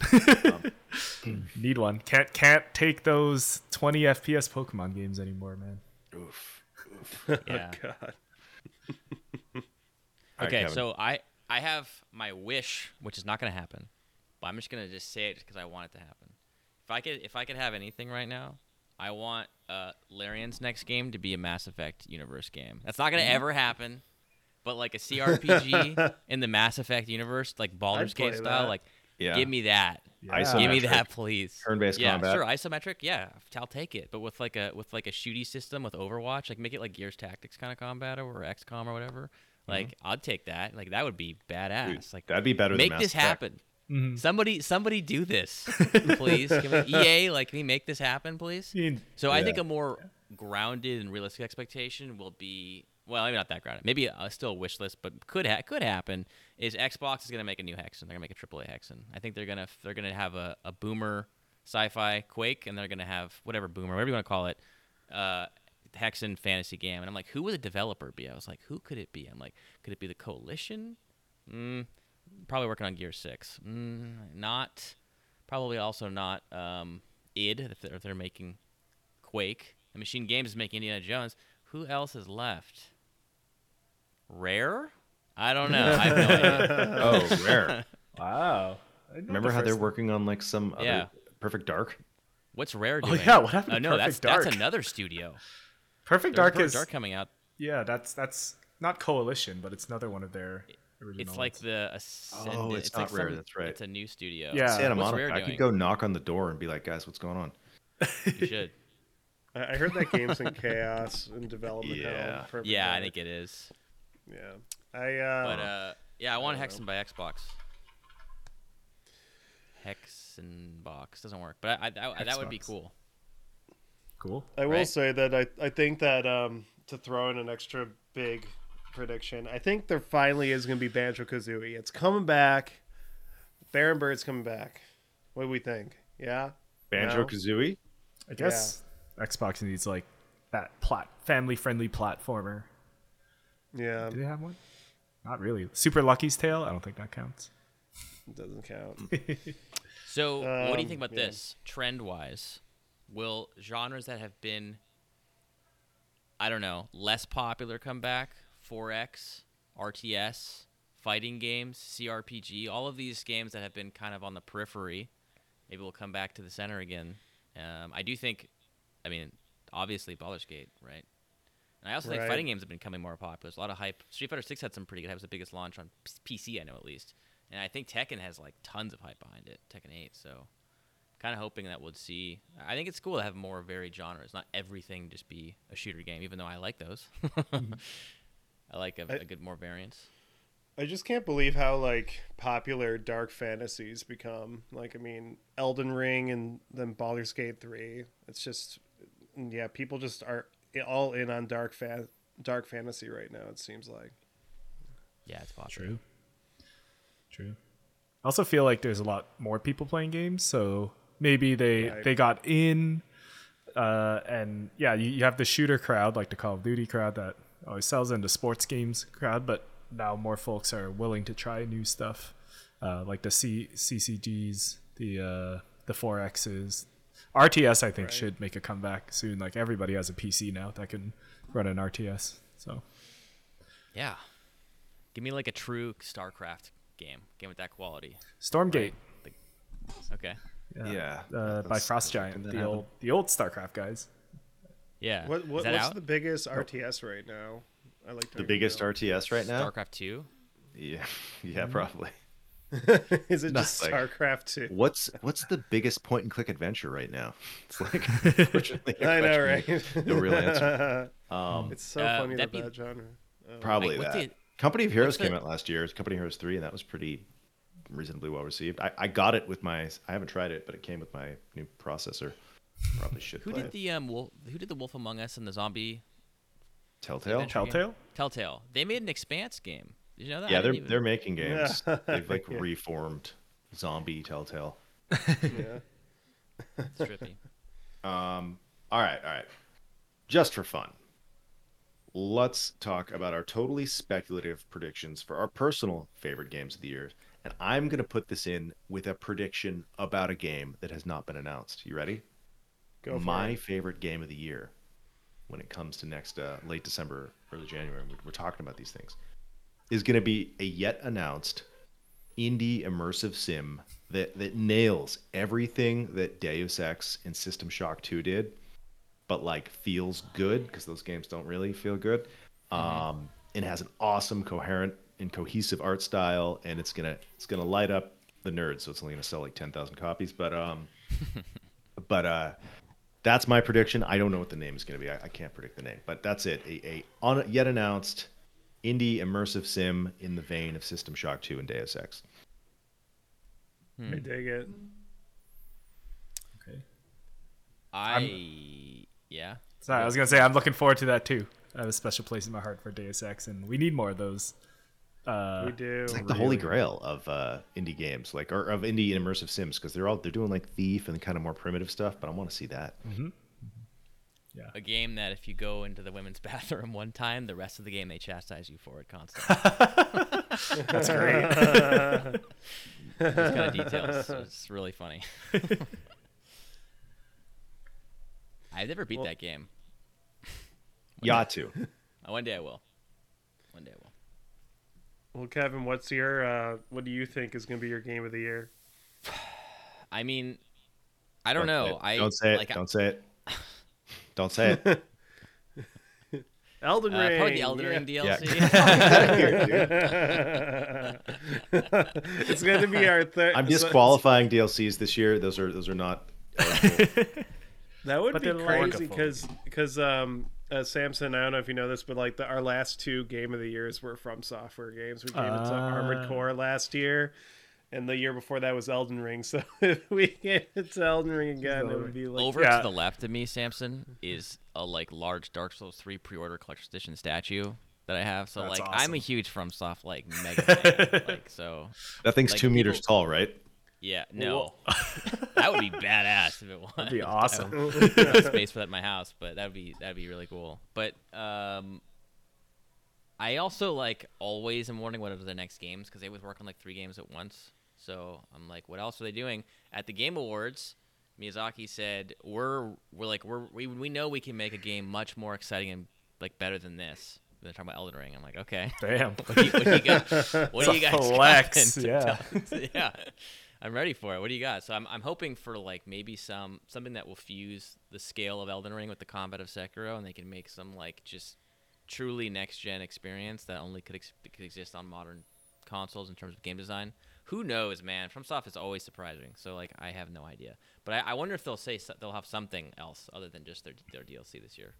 one. Need one. Can't can't take those 20 FPS Pokemon games anymore, man. Oof. Yeah. God. All right, Okay, Kevin. so I I have my wish, which is not going to happen, but I'm just going to just say it because I want it to happen. If I could if I could have anything right now, I want uh, Larian's next game to be a Mass Effect universe game. That's not going Mm-hmm. to ever happen, but like a CRPG in the Mass Effect universe, like Baldur's Gate style, that. like Yeah. give me that. Yeah. Give me that, please. Turn-based yeah, combat. sure, isometric. Yeah, I'll take it. But with like a with like a shooty system with Overwatch, like make it like Gears Tactics kind of combat or XCOM or whatever. Like I'd take that. Like that would be badass. Dude, like that'd be better make than Mass this Effect. happen. Mhm. Somebody somebody do this, please. Can we, EA, like can we make this happen, please? mean, So I think a more grounded and realistic expectation will be well, maybe not that grounded. Maybe uh, still a wish list, but could ha- could happen. Is Xbox is gonna make a new Hexen? They're gonna make a AAA Hexen. I think they're gonna they're gonna have a, a boomer sci-fi Quake, and they're gonna have whatever boomer, whatever you want to call it, uh, Hexen fantasy game. And I'm like, who would the developer be? I was like, who could it be? I'm like, could it be the Coalition? Mm, probably working on Gear Six. Mm, not. Probably also not um, id if they're, if they're making Quake. And MachineGames is making Indiana Jones. Who else is left? Rare? I don't know. I no. Oh, rare. wow. Remember the how they're working on like some other Yeah. Perfect Dark? What's Rare doing? Oh, yeah, what happened Oh to no, that's Perfect that's Dark? another studio. Perfect There's Dark Perfect is Dark coming out. yeah. That's that's not Coalition, but it's another one of their original. It's like the Ascendant. Oh, it's like not Rare, some- that's right. It's a new studio. Yeah. Santa What's Monica. Rare I could go knock on the door and be like, guys, what's going on? You should. I I heard that game's in chaos and development. Yeah. Perfect yeah, I think it is. Yeah. I uh But uh, yeah, I want I don't Hexen by Xbox. Hexen box doesn't work, but I, I, that, that would be cool. Cool. I will right? say that I, I think that um, to throw in an extra big prediction, I think there finally is going to be Banjo Kazooie. It's coming back. Baron Bird's coming back. What do we think? Yeah? Banjo No? Kazooie? I guess Xbox needs like that plat family friendly platformer. Yeah, Do they have one? Not really. Super Lucky's Tale. I don't think that counts. it doesn't count. So, what do you Um, think about yeah. this trend wise? Will genres that have been, I don't know, less popular come back? 4X, RTS, fighting games, CRPG, all of these games that have been kind of on the periphery, maybe we'll come back to the center again. Um, I do think, I mean, obviously Baldur's Gate, right? And I also think fighting games have been becoming more popular. There's a lot of hype. Street Fighter 6 had some pretty good. It was the biggest launch on PC, I know at least. And I think Tekken has like tons of hype behind it. Tekken 8. So, kind of hoping that we'll see. I think it's cool to have more varied genres. Not everything just be a shooter game, even though I like those. Mm-hmm. I like a, I- a good more variance. I just can't believe how like popular dark fantasies become. Like I mean, Elden Ring and then Baldur's Gate 3. It's just yeah, people just are all in on dark fa- dark fantasy right now it seems like. Yeah, it's popular. True. True. I also feel like there's a lot more people playing games, so maybe they Right. they got in, uh, and yeah, you, you have the shooter crowd, like the Call of Duty crowd that always sells into sports games crowd, but now more folks are willing to try new stuff, uh, like the C CCGs, the uh, the 4Xs. RTS, I think, Right. should make a comeback soon. Like everybody has a PC now that can run an RTS. So Yeah. Give me like a true StarCraft game. Game with that quality. Stormgate, Okay. Yeah. uh, by That's- Frost Giant, the happened. old the old StarCraft guys. Yeah. What, Is what that what's out? the biggest RTS right now? I like The biggest RTS right now? StarCraft 2? Yeah, Mm-hmm. yeah, probably. Is it just Nothing. StarCraft two? What's what's the biggest point and click adventure right now? It's like unfortunately, a I know, right? with No real answer. Um, it's so Uh, funny that that'd be- that genre. Oh. probably what's that. the- Company of Heroes what's the- came out last year. Company of Heroes three, and that was pretty reasonably well received. I, I got it with my. I haven't tried it, but it came with my new processor. Probably should Who play did it. the um wolf, who did the Wolf Among Us and the zombie Telltale. Adventure game? Telltale? Telltale? They made an Expanse game. Did you know that? Yeah, they're even- they're making games. Yeah. They've like Yeah. reformed zombie Telltale. Yeah. it's trippy. Um, all right, all right. Just for fun, let's talk about our totally speculative predictions for our personal favorite games of the year. And I'm going to put this in with a prediction about a game that has not been announced. You ready? Go for My it. favorite game of the year when it comes to next uh, late December, early January, we're, talking about these things, is going to be a yet announced indie immersive sim that, that nails everything that Deus Ex and System Shock 2 did, but like feels good because those games don't really feel good. Um, and has an awesome, coherent, and cohesive art style, and it's gonna it's gonna light up the nerds. So it's only gonna sell like ten thousand copies, but um, but uh, that's my prediction. I don't know what the name is going to be. I, I can't predict the name, but that's it. A, a on, yet announced indie immersive sim in the vein of System Shock 2 and Deus Ex. I dig it. Okay. I yeah. Sorry, I was gonna say I'm looking forward to that too. I have a special place in my heart for Deus Ex, and we need more of those. Uh, We do. It's like the holy grail of uh, indie games, like or of indie and immersive sims, because they're all they're doing like Thief and kind of more primitive stuff. But I want to see that. A game that if you go into the women's bathroom one time, the rest of the game they chastise you for it constantly. That's great. Those kind of details. It's really funny. I've never beat Well- that game. Yacht to. Uh, One day I will. One day I will. Well, Kevin, what's your uh, what do you think is going to be your game of the year? I mean, I don't know. I don't say it. like I- don't say it. Don't say it. Elden uh, Ring. probably the Elden yeah. Ring Yeah. DLC. it's going to be our third. I'm disqualifying DLCs this year. Those are those are not. That would But be crazy because because um uh, Samson, I don't know if you know this, but like the, our last two game of the years were from software games. We gave it to Armored Ah. Core last year, and the year before that was Elden Ring. So if we gave it to Elden Ring again, it would be like Over Yeah. to the left of me, Samson, is a like large Dark Souls 3 pre-order collector's edition statue that I have. So That's like I'm a awesome. huge FromSoft like mega fan. like so That thing's Like, two meters people- tall, right? Yeah, no. that would be badass if it was. That'd be awesome. space for that in my house, but that'd be that'd be really cool. But um, I also like always am wondering what are the next games because they always work on like three games at once. So I'm like, what else are they doing at the Game Awards? Miyazaki said we're we're like we're we, we know we can make a game much more exciting and like better than this. They're talking about Elden Ring. I'm like, okay. Damn. What do you, what do you got? What do you guys flex, to yeah. yeah. I'm ready for it. What do you got? So I'm, I'm hoping for like maybe some something that will fuse the scale of Elden Ring with the combat of Sekiro, and they can make some like just truly next gen experience that only could, ex- could exist on modern consoles in terms of game design. Who knows, man? FromSoft is always surprising, so like I have no idea. But I, I wonder if they'll say so- they'll have something else other than just their their DLC this year.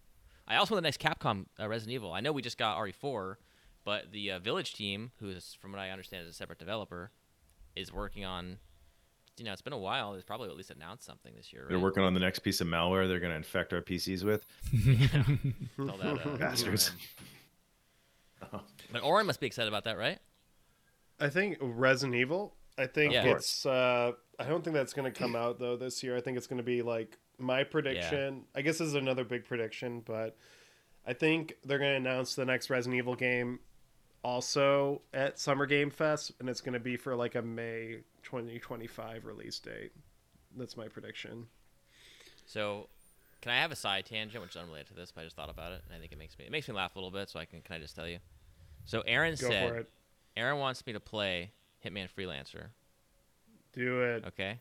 I also want the next Capcom uh, Resident Evil. I know we just got RE4, but the uh, Village team, who is, from what I understand, is a separate developer, is working on. You know, it's been a while. They've probably at least announced something this year. They're working on the next piece of malware they're going to infect our PCs with. All that, uh, Bastards. ORM. But Oren must be excited about that, right? I think Resident Evil. I think Yeah. It's. Uh, I don't think that's going to come out though this year. I think it's going to be like my prediction. Yeah. I guess this is another big prediction, but I think they're going to announce the next Resident Evil game also at Summer Game Fest, and it's going to be for like a May 2025 release date. That's my prediction. So, can I have a side tangent, which is unrelated to this, but I just thought about it, and I think it makes me it makes me laugh a little bit. So I can can I just tell you? So Aaron Go said for it. Aaron wants me to play Hitman Freelancer. Do it. Okay.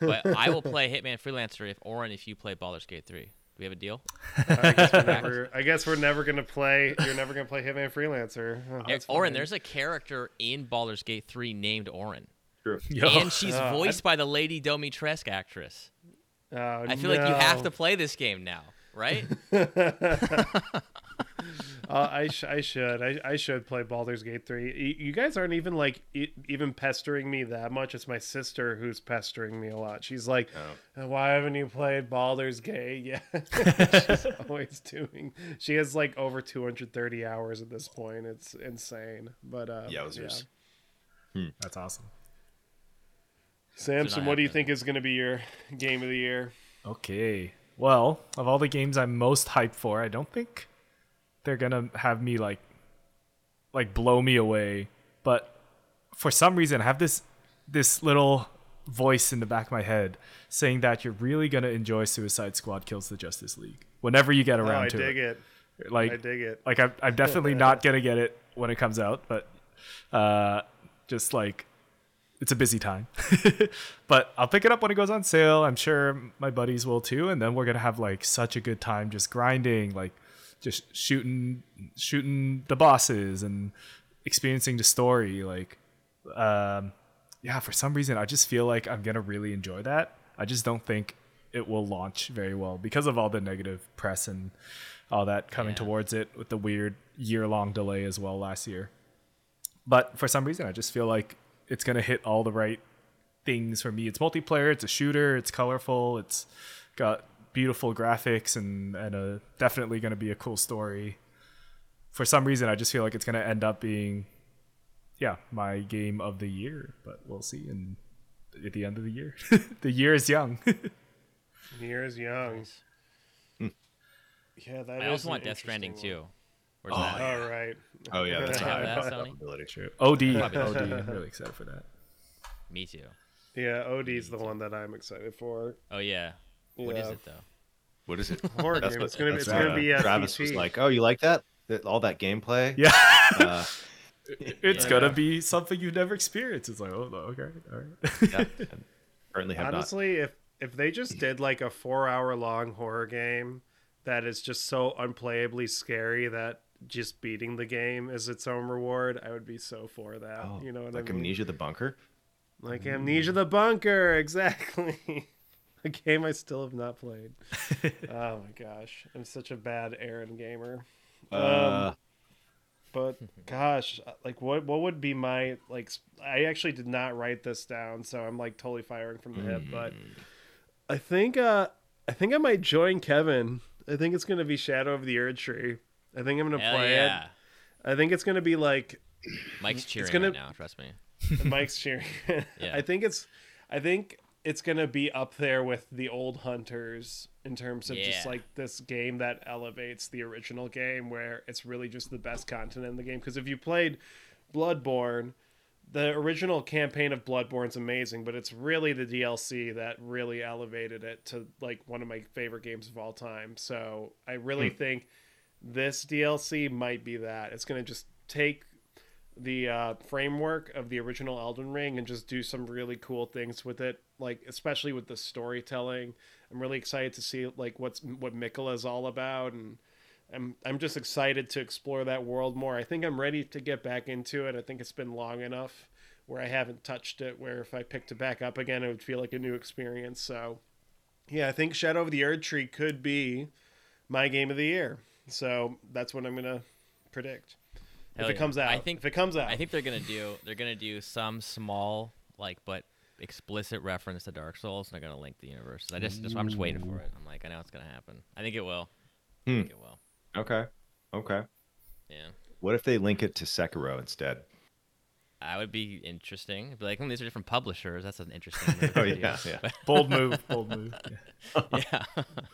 But I will play Hitman Freelancer if Oren if you play Baldur's Gate 3. We have a deal? I guess we're never. I guess we're never gonna play. You're never gonna play Hitman Freelancer. Oh, that's Oren, there's a character in Baldur's Gate 3 named Oren. True. Yo. And she's Oh, voiced by the Lady Dimitrescu actress. Oh, I feel like you have to play this game now, right? Uh, I sh- I should I, I should play Baldur's Gate three. Y- you guys aren't even like e- even pestering me that much. It's my sister who's pestering me a lot. She's like, "Uh, "Why haven't you played Baldur's Gate yet?" She's always doing. She has like over 230 hours at this point. It's insane. But uh, Yowzers. yeah. That's awesome. Samson, what do you think is going to be your game of the year? Okay. Well, of all the games I'm most hyped for, I don't think they're gonna have me like like blow me away. But for some reason, I have this this little voice in the back of my head saying that you're really gonna enjoy Suicide Squad Kills the Justice League whenever you get around Oh, around I to dig it. it. Like I dig it. like I'm, I'm definitely not gonna get it when it comes out, but uh, just like it's a busy time. but I'll pick it up when it goes on sale. I'm sure my buddies will too, and then we're gonna have like such a good time just grinding, like just shooting shooting the bosses and experiencing the story. Like, um, yeah, for some reason I just feel like I'm gonna really enjoy that. I just don't think it will launch very well because of all the negative press and all that coming Yeah. towards it with the weird year long delay as well last year. But for some reason, I just feel like it's gonna hit all the right things for me. It's multiplayer, it's a shooter, it's colorful, it's got beautiful graphics, and and a, definitely gonna be a cool story. For some reason, I just feel like it's gonna end up being, yeah, my game of the year. But we'll see. And at the end of the year, the year is young. the year is young. Hmm. Yeah, that I is also want Death Stranding interesting too. Where's oh, that? one. All right. Oh yeah, that's Check a high that, Sony. probability. Od, Od, I'm really excited for that. Me too. Yeah, OD's the one that I'm excited for. Oh yeah. What is it though? What is it? Horror That's game. what- It's gonna be. that's It's gonna uh, be. Uh, Travis was like, "Oh, you like that? That- All that gameplay? Yeah, Uh, it's Yeah. gonna be something you've never experienced. It's like, oh, okay, all right. yeah. Currently have Honestly, if if they just did like a four hour long horror game that is just so unplayably scary that just beating the game is its own reward, I would be so for that. Oh, you know what like I mean? Amnesia the Bunker. Like Amnesia the Bunker, exactly. a game I still have not played. oh my gosh, I'm such a bad Aaron gamer. Uh, But gosh, like what what would be my like? I actually did not write this down, so I'm like totally firing from the hip. But I think uh I think I might join Kevin. I think it's gonna be Shadow of the Erdtree. I think I'm gonna Hell play yeah. it. I think it's gonna be like Mike's cheering gonna- right now. Trust me. Mike's cheering. Yeah. I think it's I think it's gonna be up there with the old hunters in terms of just like this game that elevates the original game where it's really just the best content in the game. Because if you played Bloodborne, the original campaign of Bloodborne's amazing, but it's really the DLC that really elevated it to like one of my favorite games of all time. So I really hmm. think this DLC might be that. It's gonna just take the uh, framework of the original Elden Ring and just do some really cool things with it, like especially with the storytelling. I'm really excited to see like what's what Miquella is all about, and I'm I'm just excited to explore that world more. I think I'm ready to get back into it. I think it's been long enough where I haven't touched it. Where if I picked it back up again, it would feel like a new experience. So, yeah, I think Shadow of the Erdtree could be my game of the year. So that's what I'm gonna predict Hell if it comes out. I think if it comes out, I think they're gonna do they're gonna do some small like but explicit reference to Dark Souls and they're gonna link the universes. I just, just I'm just waiting for it. I'm like I know it's gonna happen. I think it will. I Hmm. think it will. okay. Okay. Yeah. What if they link it to Sekiro instead? I would be interesting. It'd be like, hmm, these are different publishers. That's an interesting. move Oh, yeah, yeah. Bold move, bold move. Yeah. yeah.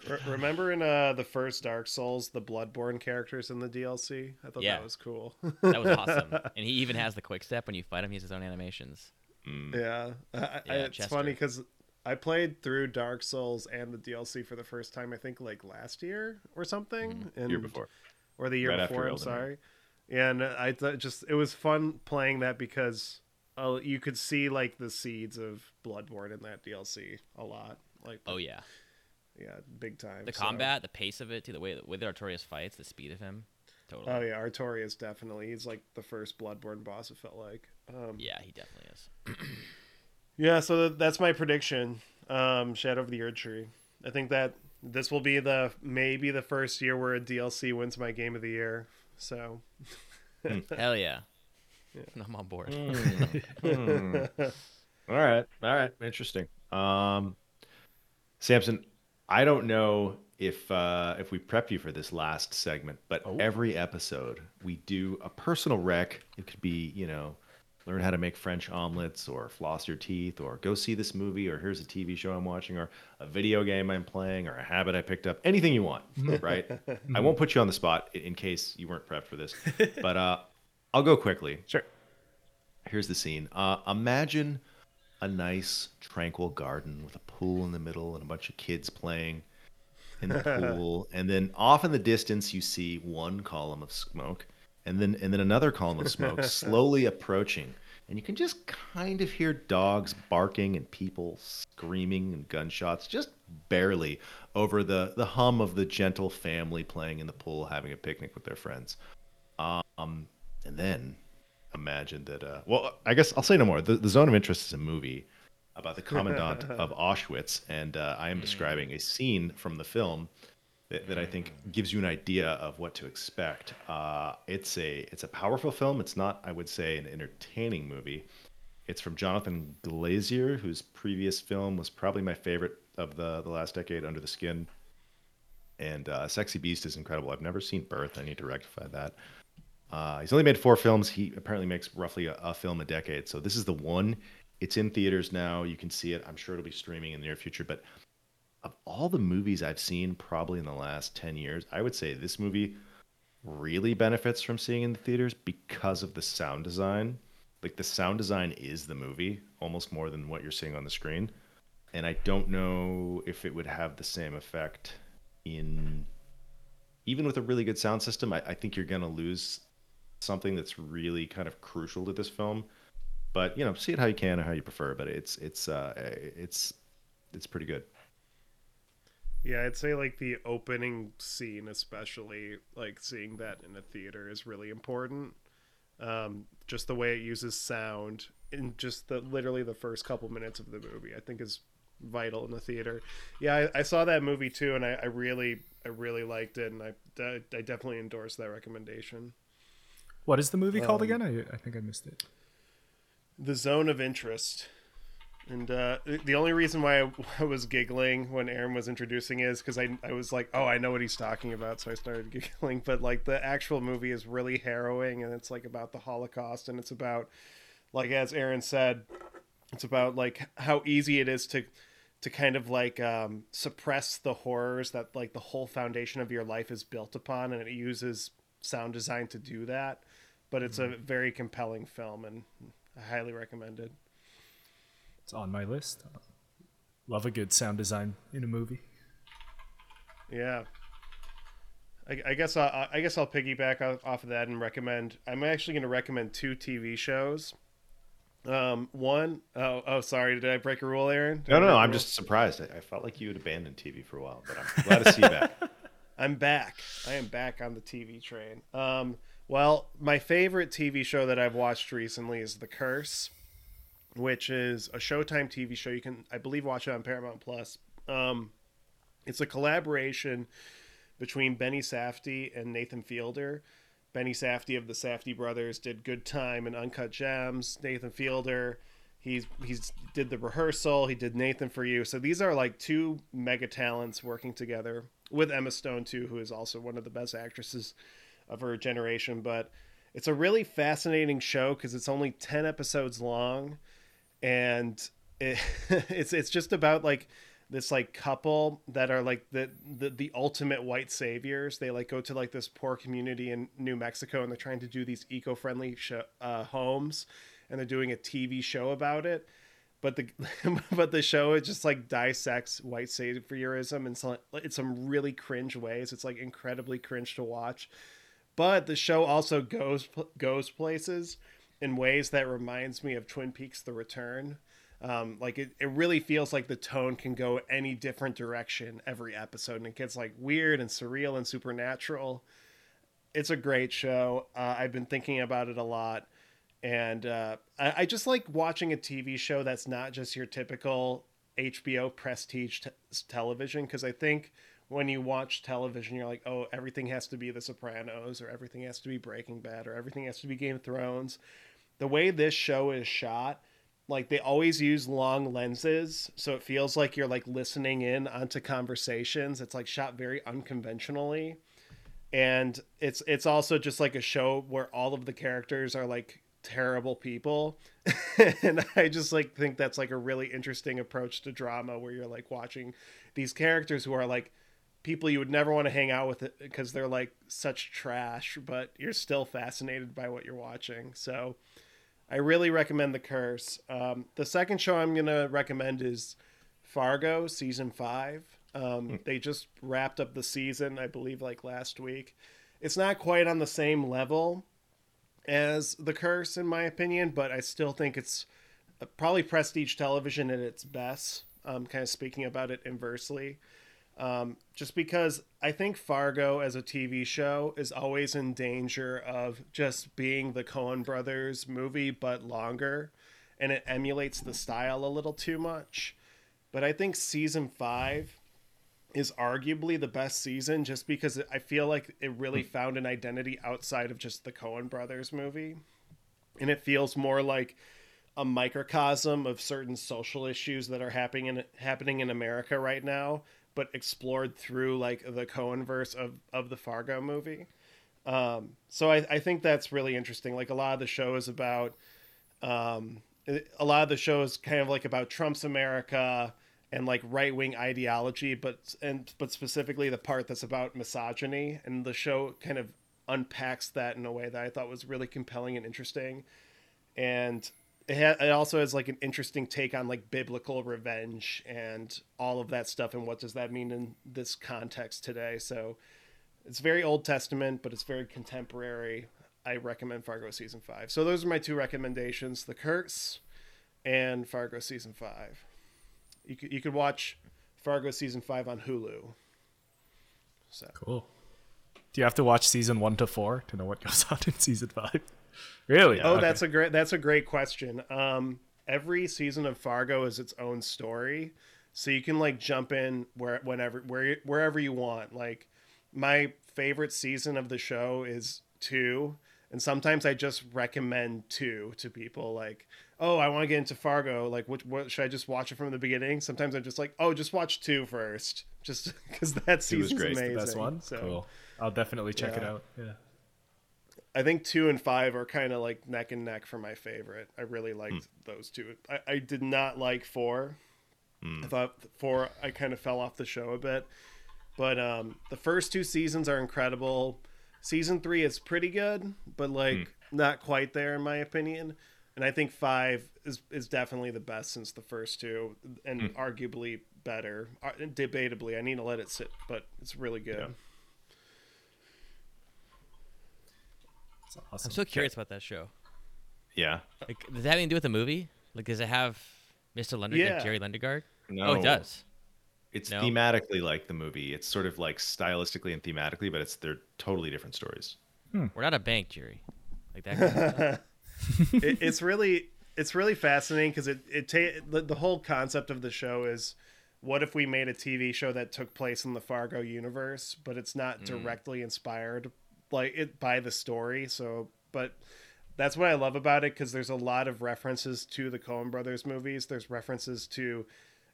Re- remember in uh, the first Dark Souls, the Bloodborne characters in the DLC? I thought Yeah. that was cool. that was awesome. And he even has the quick step when you fight him. He has his own animations. Mm. yeah, I, I, it's Chester. funny because I played through Dark Souls and the DLC for the first time. I think like last year or something. And, Year before. or the year Right before. I'm sorry. Ring. And I thought just it was fun playing that because uh, you could see like the seeds of Bloodborne in that DLC a lot. Like Oh yeah. yeah, big time. The so- combat, the pace of it, too, the way the way that Artorias fights, the speed of him, totally. Oh yeah, Artorias definitely. He's like the first Bloodborne boss. It felt like. Um, Yeah, he definitely is. Yeah, so th- that's my prediction. Um, Shadow of the Erdtree. I think that this will be the maybe the first year where a DLC wins my game of the year. So Hell yeah. I'm on board. Hmm. All right. All right. Interesting. Um, Samson, I don't know if uh, if we prep you for this last segment, but every episode we do a personal rec. It could be, you know, learn how to make French omelets, or floss your teeth, or go see this movie, or here's a TV show I'm watching, or a video game I'm playing, or a habit I picked up. Anything you want, right? I won't put you on the spot in case you weren't prepped for this, but uh, I'll go quickly. Sure. Here's the scene. Uh, imagine a nice, tranquil garden with a pool in the middle and a bunch of kids playing in the pool. and then off in the distance, you see one column of smoke, and then and then another column of smoke slowly approaching. And you can just kind of hear dogs barking and people screaming and gunshots, just barely over the the hum of the gentle family playing in the pool, having a picnic with their friends. Um, and then imagine that. Uh, well, I guess I'll say no more. The, the Zone of Interest is a movie about the commandant of Auschwitz, and uh, I am describing a scene from the film that, that I think gives you an idea of what to expect. Uh, it's a it's a powerful film. It's not, I would say, an entertaining movie. It's from Jonathan Glazer, whose previous film was probably my favorite of the the last decade, Under the Skin. And uh, Sexy Beast is incredible. I've never seen Birth. I need to rectify that. Uh, he's only made four films. He apparently makes roughly a, a film a decade. So this is the one. It's in theaters now. You can see it. I'm sure it'll be streaming in the near future. But of all the movies I've seen, probably in the last 10 years, I would say this movie really benefits from seeing in the theaters because of the sound design. Like the sound design is the movie almost more than what you're seeing on the screen. And I don't know if it would have the same effect in even with a really good sound system. I, I think you're going to lose something that's really kind of crucial to this film. But you know, see it how you can or how you prefer. But it's it's uh, it's it's pretty good. Yeah, I'd say like the opening scene, especially like seeing that in a theater, is really important. Um, just the way it uses sound in just the literally the first couple minutes of the movie, I think is vital in the theater. Yeah, I, I saw that movie too, and I, I really I really liked it, and I I definitely endorse that recommendation. What is the movie called Um, again? I, I think I missed it. the zone of interest and uh, the only reason why I, I was giggling when aaron was introducing is because I, I was like oh i know what he's talking about so i started giggling. But like the actual movie is really harrowing and it's like about the holocaust and it's about like as aaron said it's about like how easy it is to to kind of like um, suppress the horrors that like the whole foundation of your life is built upon and it uses sound design to do that. But it's a very compelling film and i highly recommend it It's on my list. Love a good sound design in a movie. yeah I, I guess I, I guess I'll piggyback off, off of that and recommend. I'm actually going to recommend two TV shows. Um, one oh oh sorry, did I break a rule, Aaron? Did No, I no, break no. a I'm rule? just surprised. I, I felt like you had abandoned TV for a while, but I'm glad to see you back. I'm back. I am back on the TV train. Um, well, my favorite TV show that I've watched recently is The Curse, which is a Showtime TV show. You can, I believe, watch it on Paramount Plus. Um, it's a collaboration between Benny Safdie and Nathan Fielder. Benny Safdie of the Safdie brothers did Good Time and Uncut Gems. Nathan Fielder, he's he's did the rehearsal. He did Nathan for You. So these are like two mega talents working together with Emma Stone too, who is also one of the best actresses of her generation. But it's a really fascinating show because it's only ten episodes long, and it, it's it's just about like this like couple that are like the, the the ultimate white saviors. They like go to like this poor community in New Mexico and they're trying to do these eco-friendly sh- uh, homes, and they're doing a TV show about it. But the but the show it just like dissects white saviorism in some in some really cringe ways. It's like incredibly cringe to watch. But the show also goes goes places in ways that reminds me of Twin Peaks: The Return. Um, like it, it really feels like the tone can go any different direction every episode, and it gets like weird and surreal and supernatural. It's a great show. Uh, I've been thinking about it a lot, and uh, I, I just like watching a TV show that's not just your typical HBO prestige t- television because I think when you watch television, you're like, oh, everything has to be The Sopranos, or everything has to be Breaking Bad, or everything has to be Game of Thrones. The way this show is shot, like they always use long lenses, so it feels like you're like listening in onto conversations. It's like shot very unconventionally, and it's it's also just like a show where all of the characters are like terrible people and i just like think that's like a really interesting approach to drama where you're like watching these characters who are like people you would never want to hang out with uh, because they're like such trash, but you're still fascinated by what you're watching. So I really recommend The Curse. Um, the second show I'm going to recommend is Fargo season five. Um, They just wrapped up the season, I believe, like last week. It's not quite on the same level as The Curse, in my opinion, but I still think it's uh, probably prestige television at its best. Um, kind of speaking about it inversely. Um, just because I think Fargo as a TV show is always in danger of just being the Coen brothers movie, but longer, and it emulates the style a little too much. But I think season five is arguably the best season just because I feel like it really found an identity outside of just the Coen brothers movie. And it feels more like a microcosm of certain social issues that are happening in happening in America right now but explored through like the Coen verse of of the Fargo movie. Um, so I, I think that's really interesting. Like a lot of the show is about, um, a lot of the show is kind of like about Trump's America and like right wing ideology, but and but specifically the part that's about misogyny, and the show kind of unpacks that in a way that I thought was really compelling and interesting. And it, ha- it also has like an interesting take on like biblical revenge and all of that stuff and what does that mean in this context today. So it's very old testament but it's very contemporary. I recommend fargo season 5 so those are my two recommendations the curse and fargo season 5 you could, you could watch fargo season 5 on hulu. So. Cool. Do you have to watch season one to four to know what goes on in season five? Really? Oh, that's a great that's a great question. Um, every season of Fargo is its own story, so you can like jump in where whenever where wherever you want. Like my favorite season of the show is two, and sometimes I just recommend two to people. Like, oh, I want to get into Fargo. Like, what, what should I just watch it from the beginning? Sometimes I'm just like, oh, just watch two first, just because that Two is season's great. It's the. Best one. So Cool. I'll definitely check it out. Yeah. I think two and five are kind of like neck and neck for my favorite. I really liked those two. I, I did not like four. I thought four I kind of fell off the show a bit, but um, the first two seasons are incredible. Season three is pretty good, but like not quite there in my opinion. And I think five is is definitely the best since the first two, and arguably better. Uh, debatably, I need to let it sit, but it's really good. Yeah. That's awesome. I'm so curious about that show. Yeah. Like, does that have anything to do with the movie? Like, does it have Mr. Lundegaard, Yeah. like Jerry Lundegaard? No. Oh, it does. It's No? thematically like the movie. It's sort of like stylistically and thematically, but it's they're totally different stories. Hmm. We're not a bank, Jerry. Like that. Kind of it, it's really it's really fascinating because it it ta- the, the whole concept of the show is what if we made a TV show that took place in the Fargo universe, but it's not hmm. directly inspired like it by the story. So, but that's what I love about it because there's a lot of references to the Coen Brothers movies. There's references to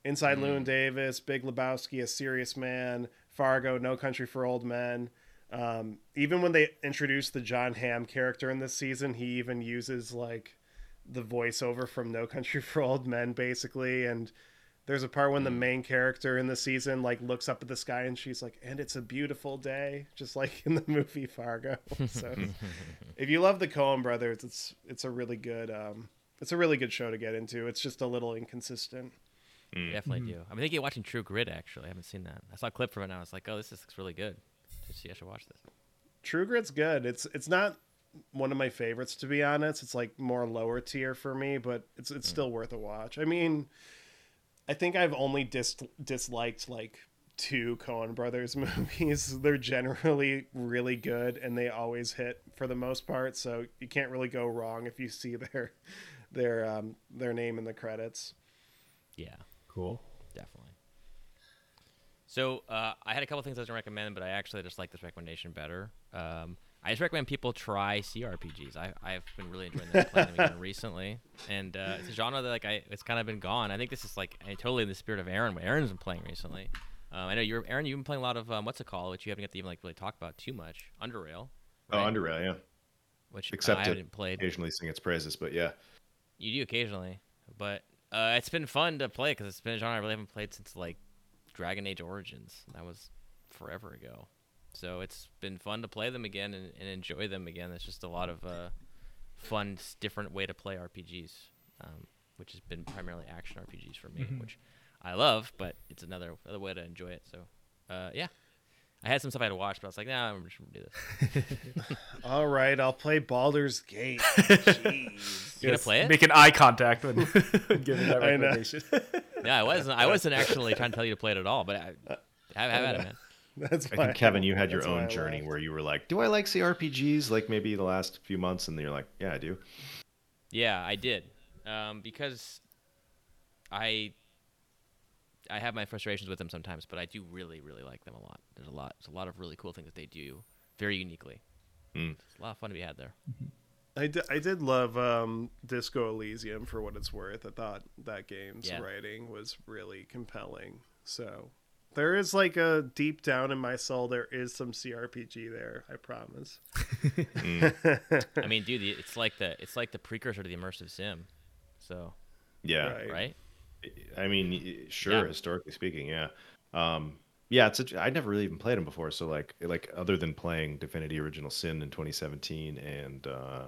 Inside Llewyn Davis, Big Lebowski, A Serious Man, Fargo, No Country for Old Men. Um, even when they introduced the Jon Hamm character in this season, he even uses like the voiceover from No Country for Old Men, basically. And there's a part when the mm. main character in the season like looks up at the sky and she's like, "And it's a beautiful day," just like in the movie Fargo. so, if you love the Coen Brothers, it's it's a really good um, it's a really good show to get into. It's just a little inconsistent. Mm. Definitely mm-hmm. do. I'm thinking of watching True Grit. Actually, I haven't seen that. I saw a clip from it. and I was like, oh, this is- looks really good. Just see, I should watch this. True Grit's good. It's it's not one of my favorites to be honest. It's like more lower tier for me, but it's it's mm. still worth a watch. I mean, I think I've only dis- disliked like two Coen Brothers movies. They're generally really good and they always hit for the most part, so you can't really go wrong if you see their their um their name in the credits. Yeah, Cool. definitely. So uh, I had a couple things I was gonna recommend, but I actually just like this recommendation better. Um, I just recommend people try CRPGs. I I've been really enjoying them playing them again recently, and uh, it's a genre that like I it's kind of been gone. I think this is like totally in the spirit of Aaron. What Aaron's been playing recently. Um, I know you're Aaron. You've been playing a lot of um, what's it called, which you haven't got to even like really talk about too much. Underrail. Oh, right? Underrail, yeah. which Except I to haven't played. occasionally sing its praises, but yeah. You do occasionally, but uh, it's been fun to play because it's been a genre I really haven't played since like Dragon Age Origins. That was forever ago. So it's been fun to play them again and, and enjoy them again. It's just a lot of uh, fun, different way to play RPGs, um, which has been primarily action RPGs for me, which I love, but it's another other way to enjoy it. So, uh, yeah. I had some stuff I had to watch, but I was like, nah, I'm just gonna do this. All right, I'll play Baldur's Gate. Jeez. You gonna play it? Making eye contact when, when giving that I recommendation. Yeah, I wasn't. I wasn't actually trying to tell you to play it at all, but I, have, have at it, man. That's I why. think Kevin, you had your that's why I own journey where you were like, "Do I like CRPGs?" Like maybe the last few months, and then you're like, "Yeah, I do." Yeah, I did. Um, because I I have my frustrations with them sometimes, but I do really, really like them a lot. There's a lot there's a lot of really cool things that they do very uniquely. Mm. It's a lot of fun to be had there. I did, I did love um, Disco Elysium for what it's worth. I thought that game's Yeah. writing was really compelling. So there is like a deep down in my soul, there is some CRPG there. I promise. I mean, dude, it's like the it's like the precursor to the immersive sim. So, Yeah, Right. right? I mean, sure. Yeah. Historically speaking, yeah. Um, yeah, it's a, I'd never really even played them before. So like, like other than playing Divinity: Original Sin in 2017 and uh,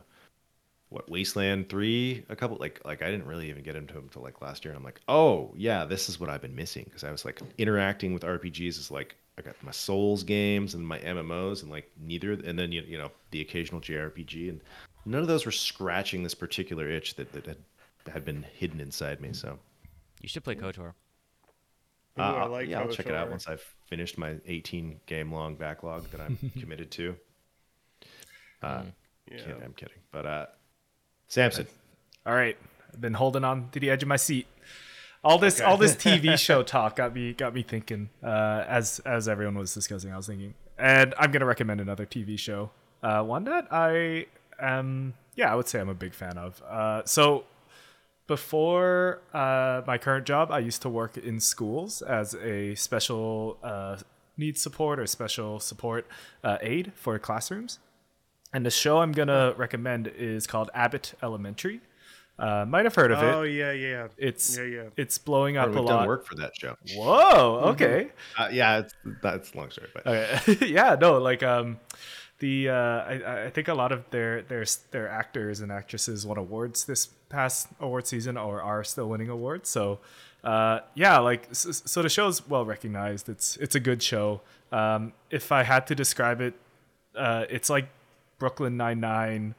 what Wasteland Three, a couple like like I didn't really even get into them until like last year. And I'm like, oh yeah, this is what I've been missing because I was like interacting with RPGs is like I got my Souls games and my MMOs and like neither, and then you you know the occasional JRPG and none of those were scratching this particular itch that that had, had been hidden inside me. So. You should play KOTOR. Ooh, I Uh, like yeah, I'll check it out once I've finished my 18 game long backlog that I'm committed to. Uh, Yeah. kid- I'm kidding, but uh, Samson, All right, I've been holding on to the edge of my seat. All this, all this TV show talk got me got me thinking. Uh, as as everyone was discussing, I was thinking, and I'm gonna recommend another TV show. Uh, one that I am, yeah, I would say I'm a big fan of. Uh, so before uh, my current job, I used to work in schools as a special uh, needs support or special support uh, aide for classrooms. And the show I'm gonna recommend is called Abbott Elementary. Uh, might have heard of it. Oh yeah, yeah. It's yeah, yeah. it's blowing up we've a done work for that show. Whoa. Okay. Uh, yeah, it's, that's long story, but Okay. yeah. No. Like um, the uh, I, I think a lot of their their their actors and actresses won awards this past award season or are still winning awards. So uh, yeah, like so, so the show's well recognized. It's it's a good show. Um, if I had to describe it, uh, it's like Brooklyn Nine Nine,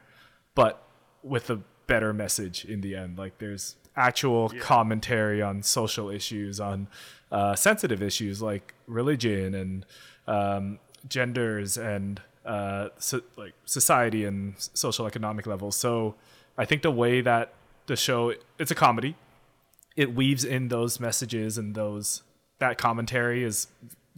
but with a better message in the end. Like there's actual commentary on social issues, on uh, sensitive issues like religion and um, genders and uh, so, like society and social economic levels. So I think the way that the show it's a comedy, it weaves in those messages and those that commentary is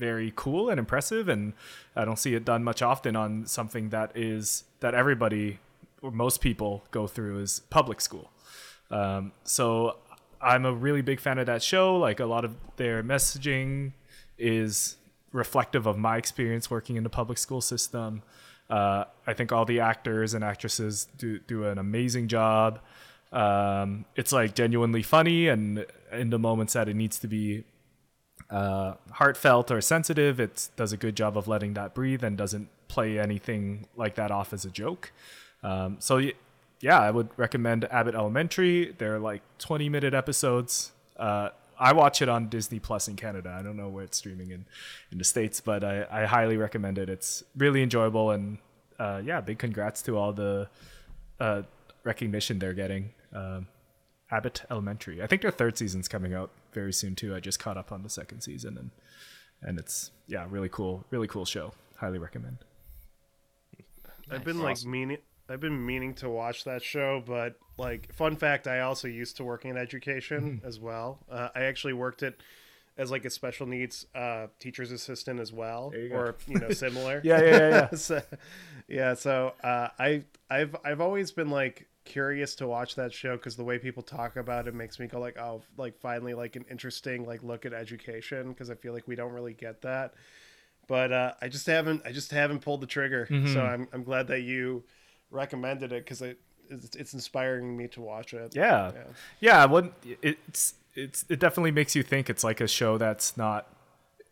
very cool and impressive and I don't see it done much often on something that is that everybody or most people go through is public school. Um, so I'm a really big fan of that show. Like a lot of their messaging is reflective of my experience working in the public school system. Uh, I think all the actors and actresses do do an amazing job. Um, it's like genuinely funny, and in the moments that it needs to be uh, heartfelt or sensitive, it does a good job of letting that breathe and doesn't play anything like that off as a joke. Um, so yeah, I would recommend Abbott Elementary. They're like 20 minute episodes. Uh, I watch it on Disney Plus in Canada. I don't know where it's streaming in, in the States, but I, I highly recommend it. It's really enjoyable and uh, yeah, big congrats to all the uh, recognition they're getting. Um, Abbott Elementary. I think their third season's coming out very soon too. I just caught up on the second season and and it's yeah, really cool, really cool show. Highly recommend. I've been like meaning I've been meaning to watch that show, but like fun fact, I also used to work in education Mm-hmm. as well. Uh, I actually worked it as like a special needs uh, teacher's assistant as well, you or you know similar. Yeah, yeah, yeah, yeah. so, yeah. So uh, I I've I've always been like curious to watch that show because the way people talk about it makes me go like oh like finally like an interesting like look at education because I feel like we don't really get that but uh, I just haven't I just haven't pulled the trigger. Mm-hmm. So I'm I'm glad that you recommended it because it it's, it's inspiring me to watch it. Yeah, Yeah. yeah. What it's it's it definitely makes you think. It's like a show that's not.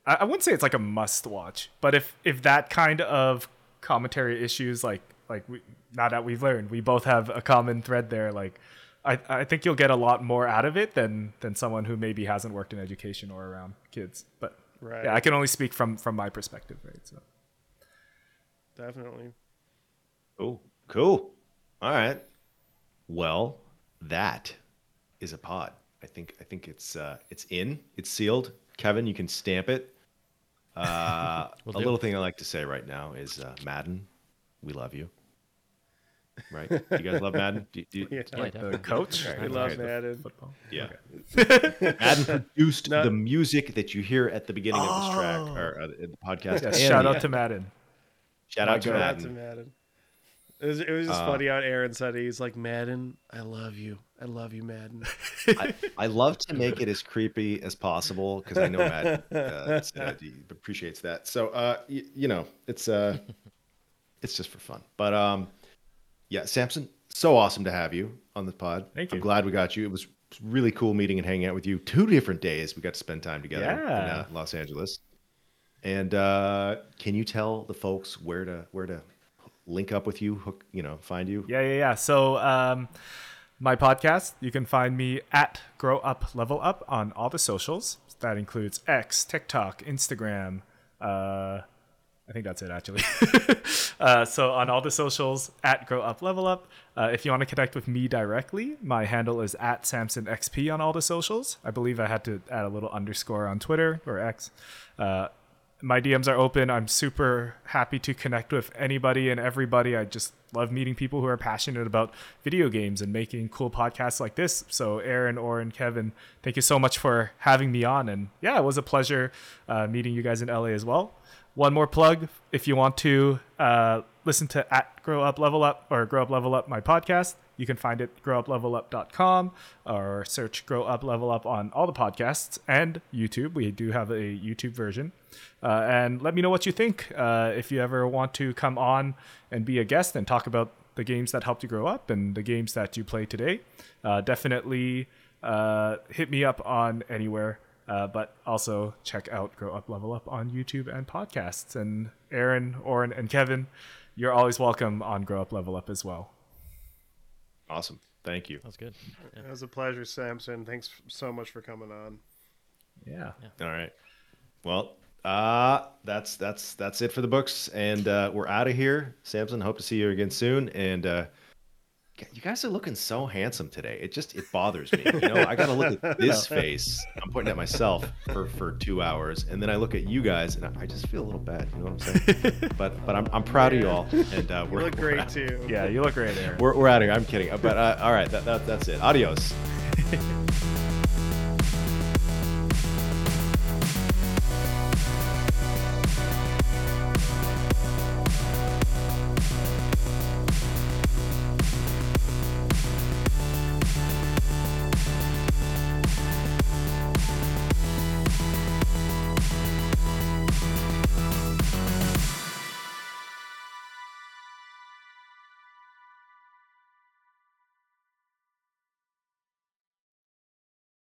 I, I wouldn't say it's like a must watch, but if if that kind of commentary issues like like we now that we've learned we both have a common thread there like. I, I think you'll get a lot more out of it than than someone who maybe hasn't worked in education or around kids. But Right. yeah, I can only speak from from my perspective, right? So Definitely. Oh, cool. All right. Well, that is a pod. I think I think it's uh, it's in. It's sealed. Kevin, you can stamp it. Uh, Will a do. little thing I like to say right now is uh, Madden, we love you. Right? Do you guys love Madden? Do, do, Yeah. Yeah, the coach, Okay. We Okay. love Madden. football. Yeah. Madden produced No. the music that you hear at the beginning of this track Oh. or uh, the podcast. Yeah, shout the out to Madden. shout out to Madden. to Madden. It was, it was just Uh, funny how Aaron said. He's like Madden. I love you. I love you, Madden. I, I love to make it as creepy as possible because I know Matt uh, uh, appreciates that. So, uh, y- you know, it's uh, it's just for fun. But um, yeah, Samson, so awesome to have you on the pod. Thank you. I'm glad we got you. It was really cool meeting and hanging out with you. Two different days we got to spend time together in Yeah. uh, Los Angeles. And uh, can you tell the folks where to where to link up with you? Hook, you know, find you. Yeah, yeah, yeah. So, um, my podcast, you can find me at Grow Up Level Up on all the socials. That includes X, TikTok, Instagram. Uh, I think that's it, actually. uh, so, on all the socials, at Grow Up Level Up. Uh, if you want to connect with me directly, my handle is at SamsonXP on all the socials. I believe I had to add a little underscore on Twitter or X. Uh, my DMs are open. I'm super happy to connect with anybody and everybody. I just love meeting people who are passionate about video games and making cool podcasts like this. So, Aaron, Oren, Kevin, thank you so much for having me on. And yeah, it was a pleasure uh, meeting you guys in LA as well. One more plug if you want to uh, listen to at Grow Up Level Up or Grow Up Level Up, my podcast, you can find it growuplevelup.com or search Grow Up Level Up on all the podcasts and YouTube. We do have a YouTube version. Uh, and let me know what you think. Uh, if you ever want to come on and be a guest and talk about the games that helped you grow up and the games that you play today, uh, definitely uh, hit me up on anywhere. Uh, but also check out Grow Up Level Up on YouTube and podcasts. And Aaron, Oren, and Kevin, you're always welcome on Grow Up Level Up as well. Awesome. Thank you. That was good. Yeah. It was a pleasure, Samson. Thanks so much for coming on. Yeah. All right. Well, uh that's that's that's it for the books, and uh, we're out of here. Samson, hope to see you again soon. And uh, you guys are looking so handsome today. It just it bothers me. You know, I got to look at this face. I'm pointing at myself for for two hours, and then I look at you guys, and I just feel a little bad. You know what I'm saying? but but I'm I'm proud of you all, and uh, we're look we're great out- too. Yeah, you look great, Aaron. We're we're out of here. I'm kidding. But uh, all right, that, that that's it. Adios.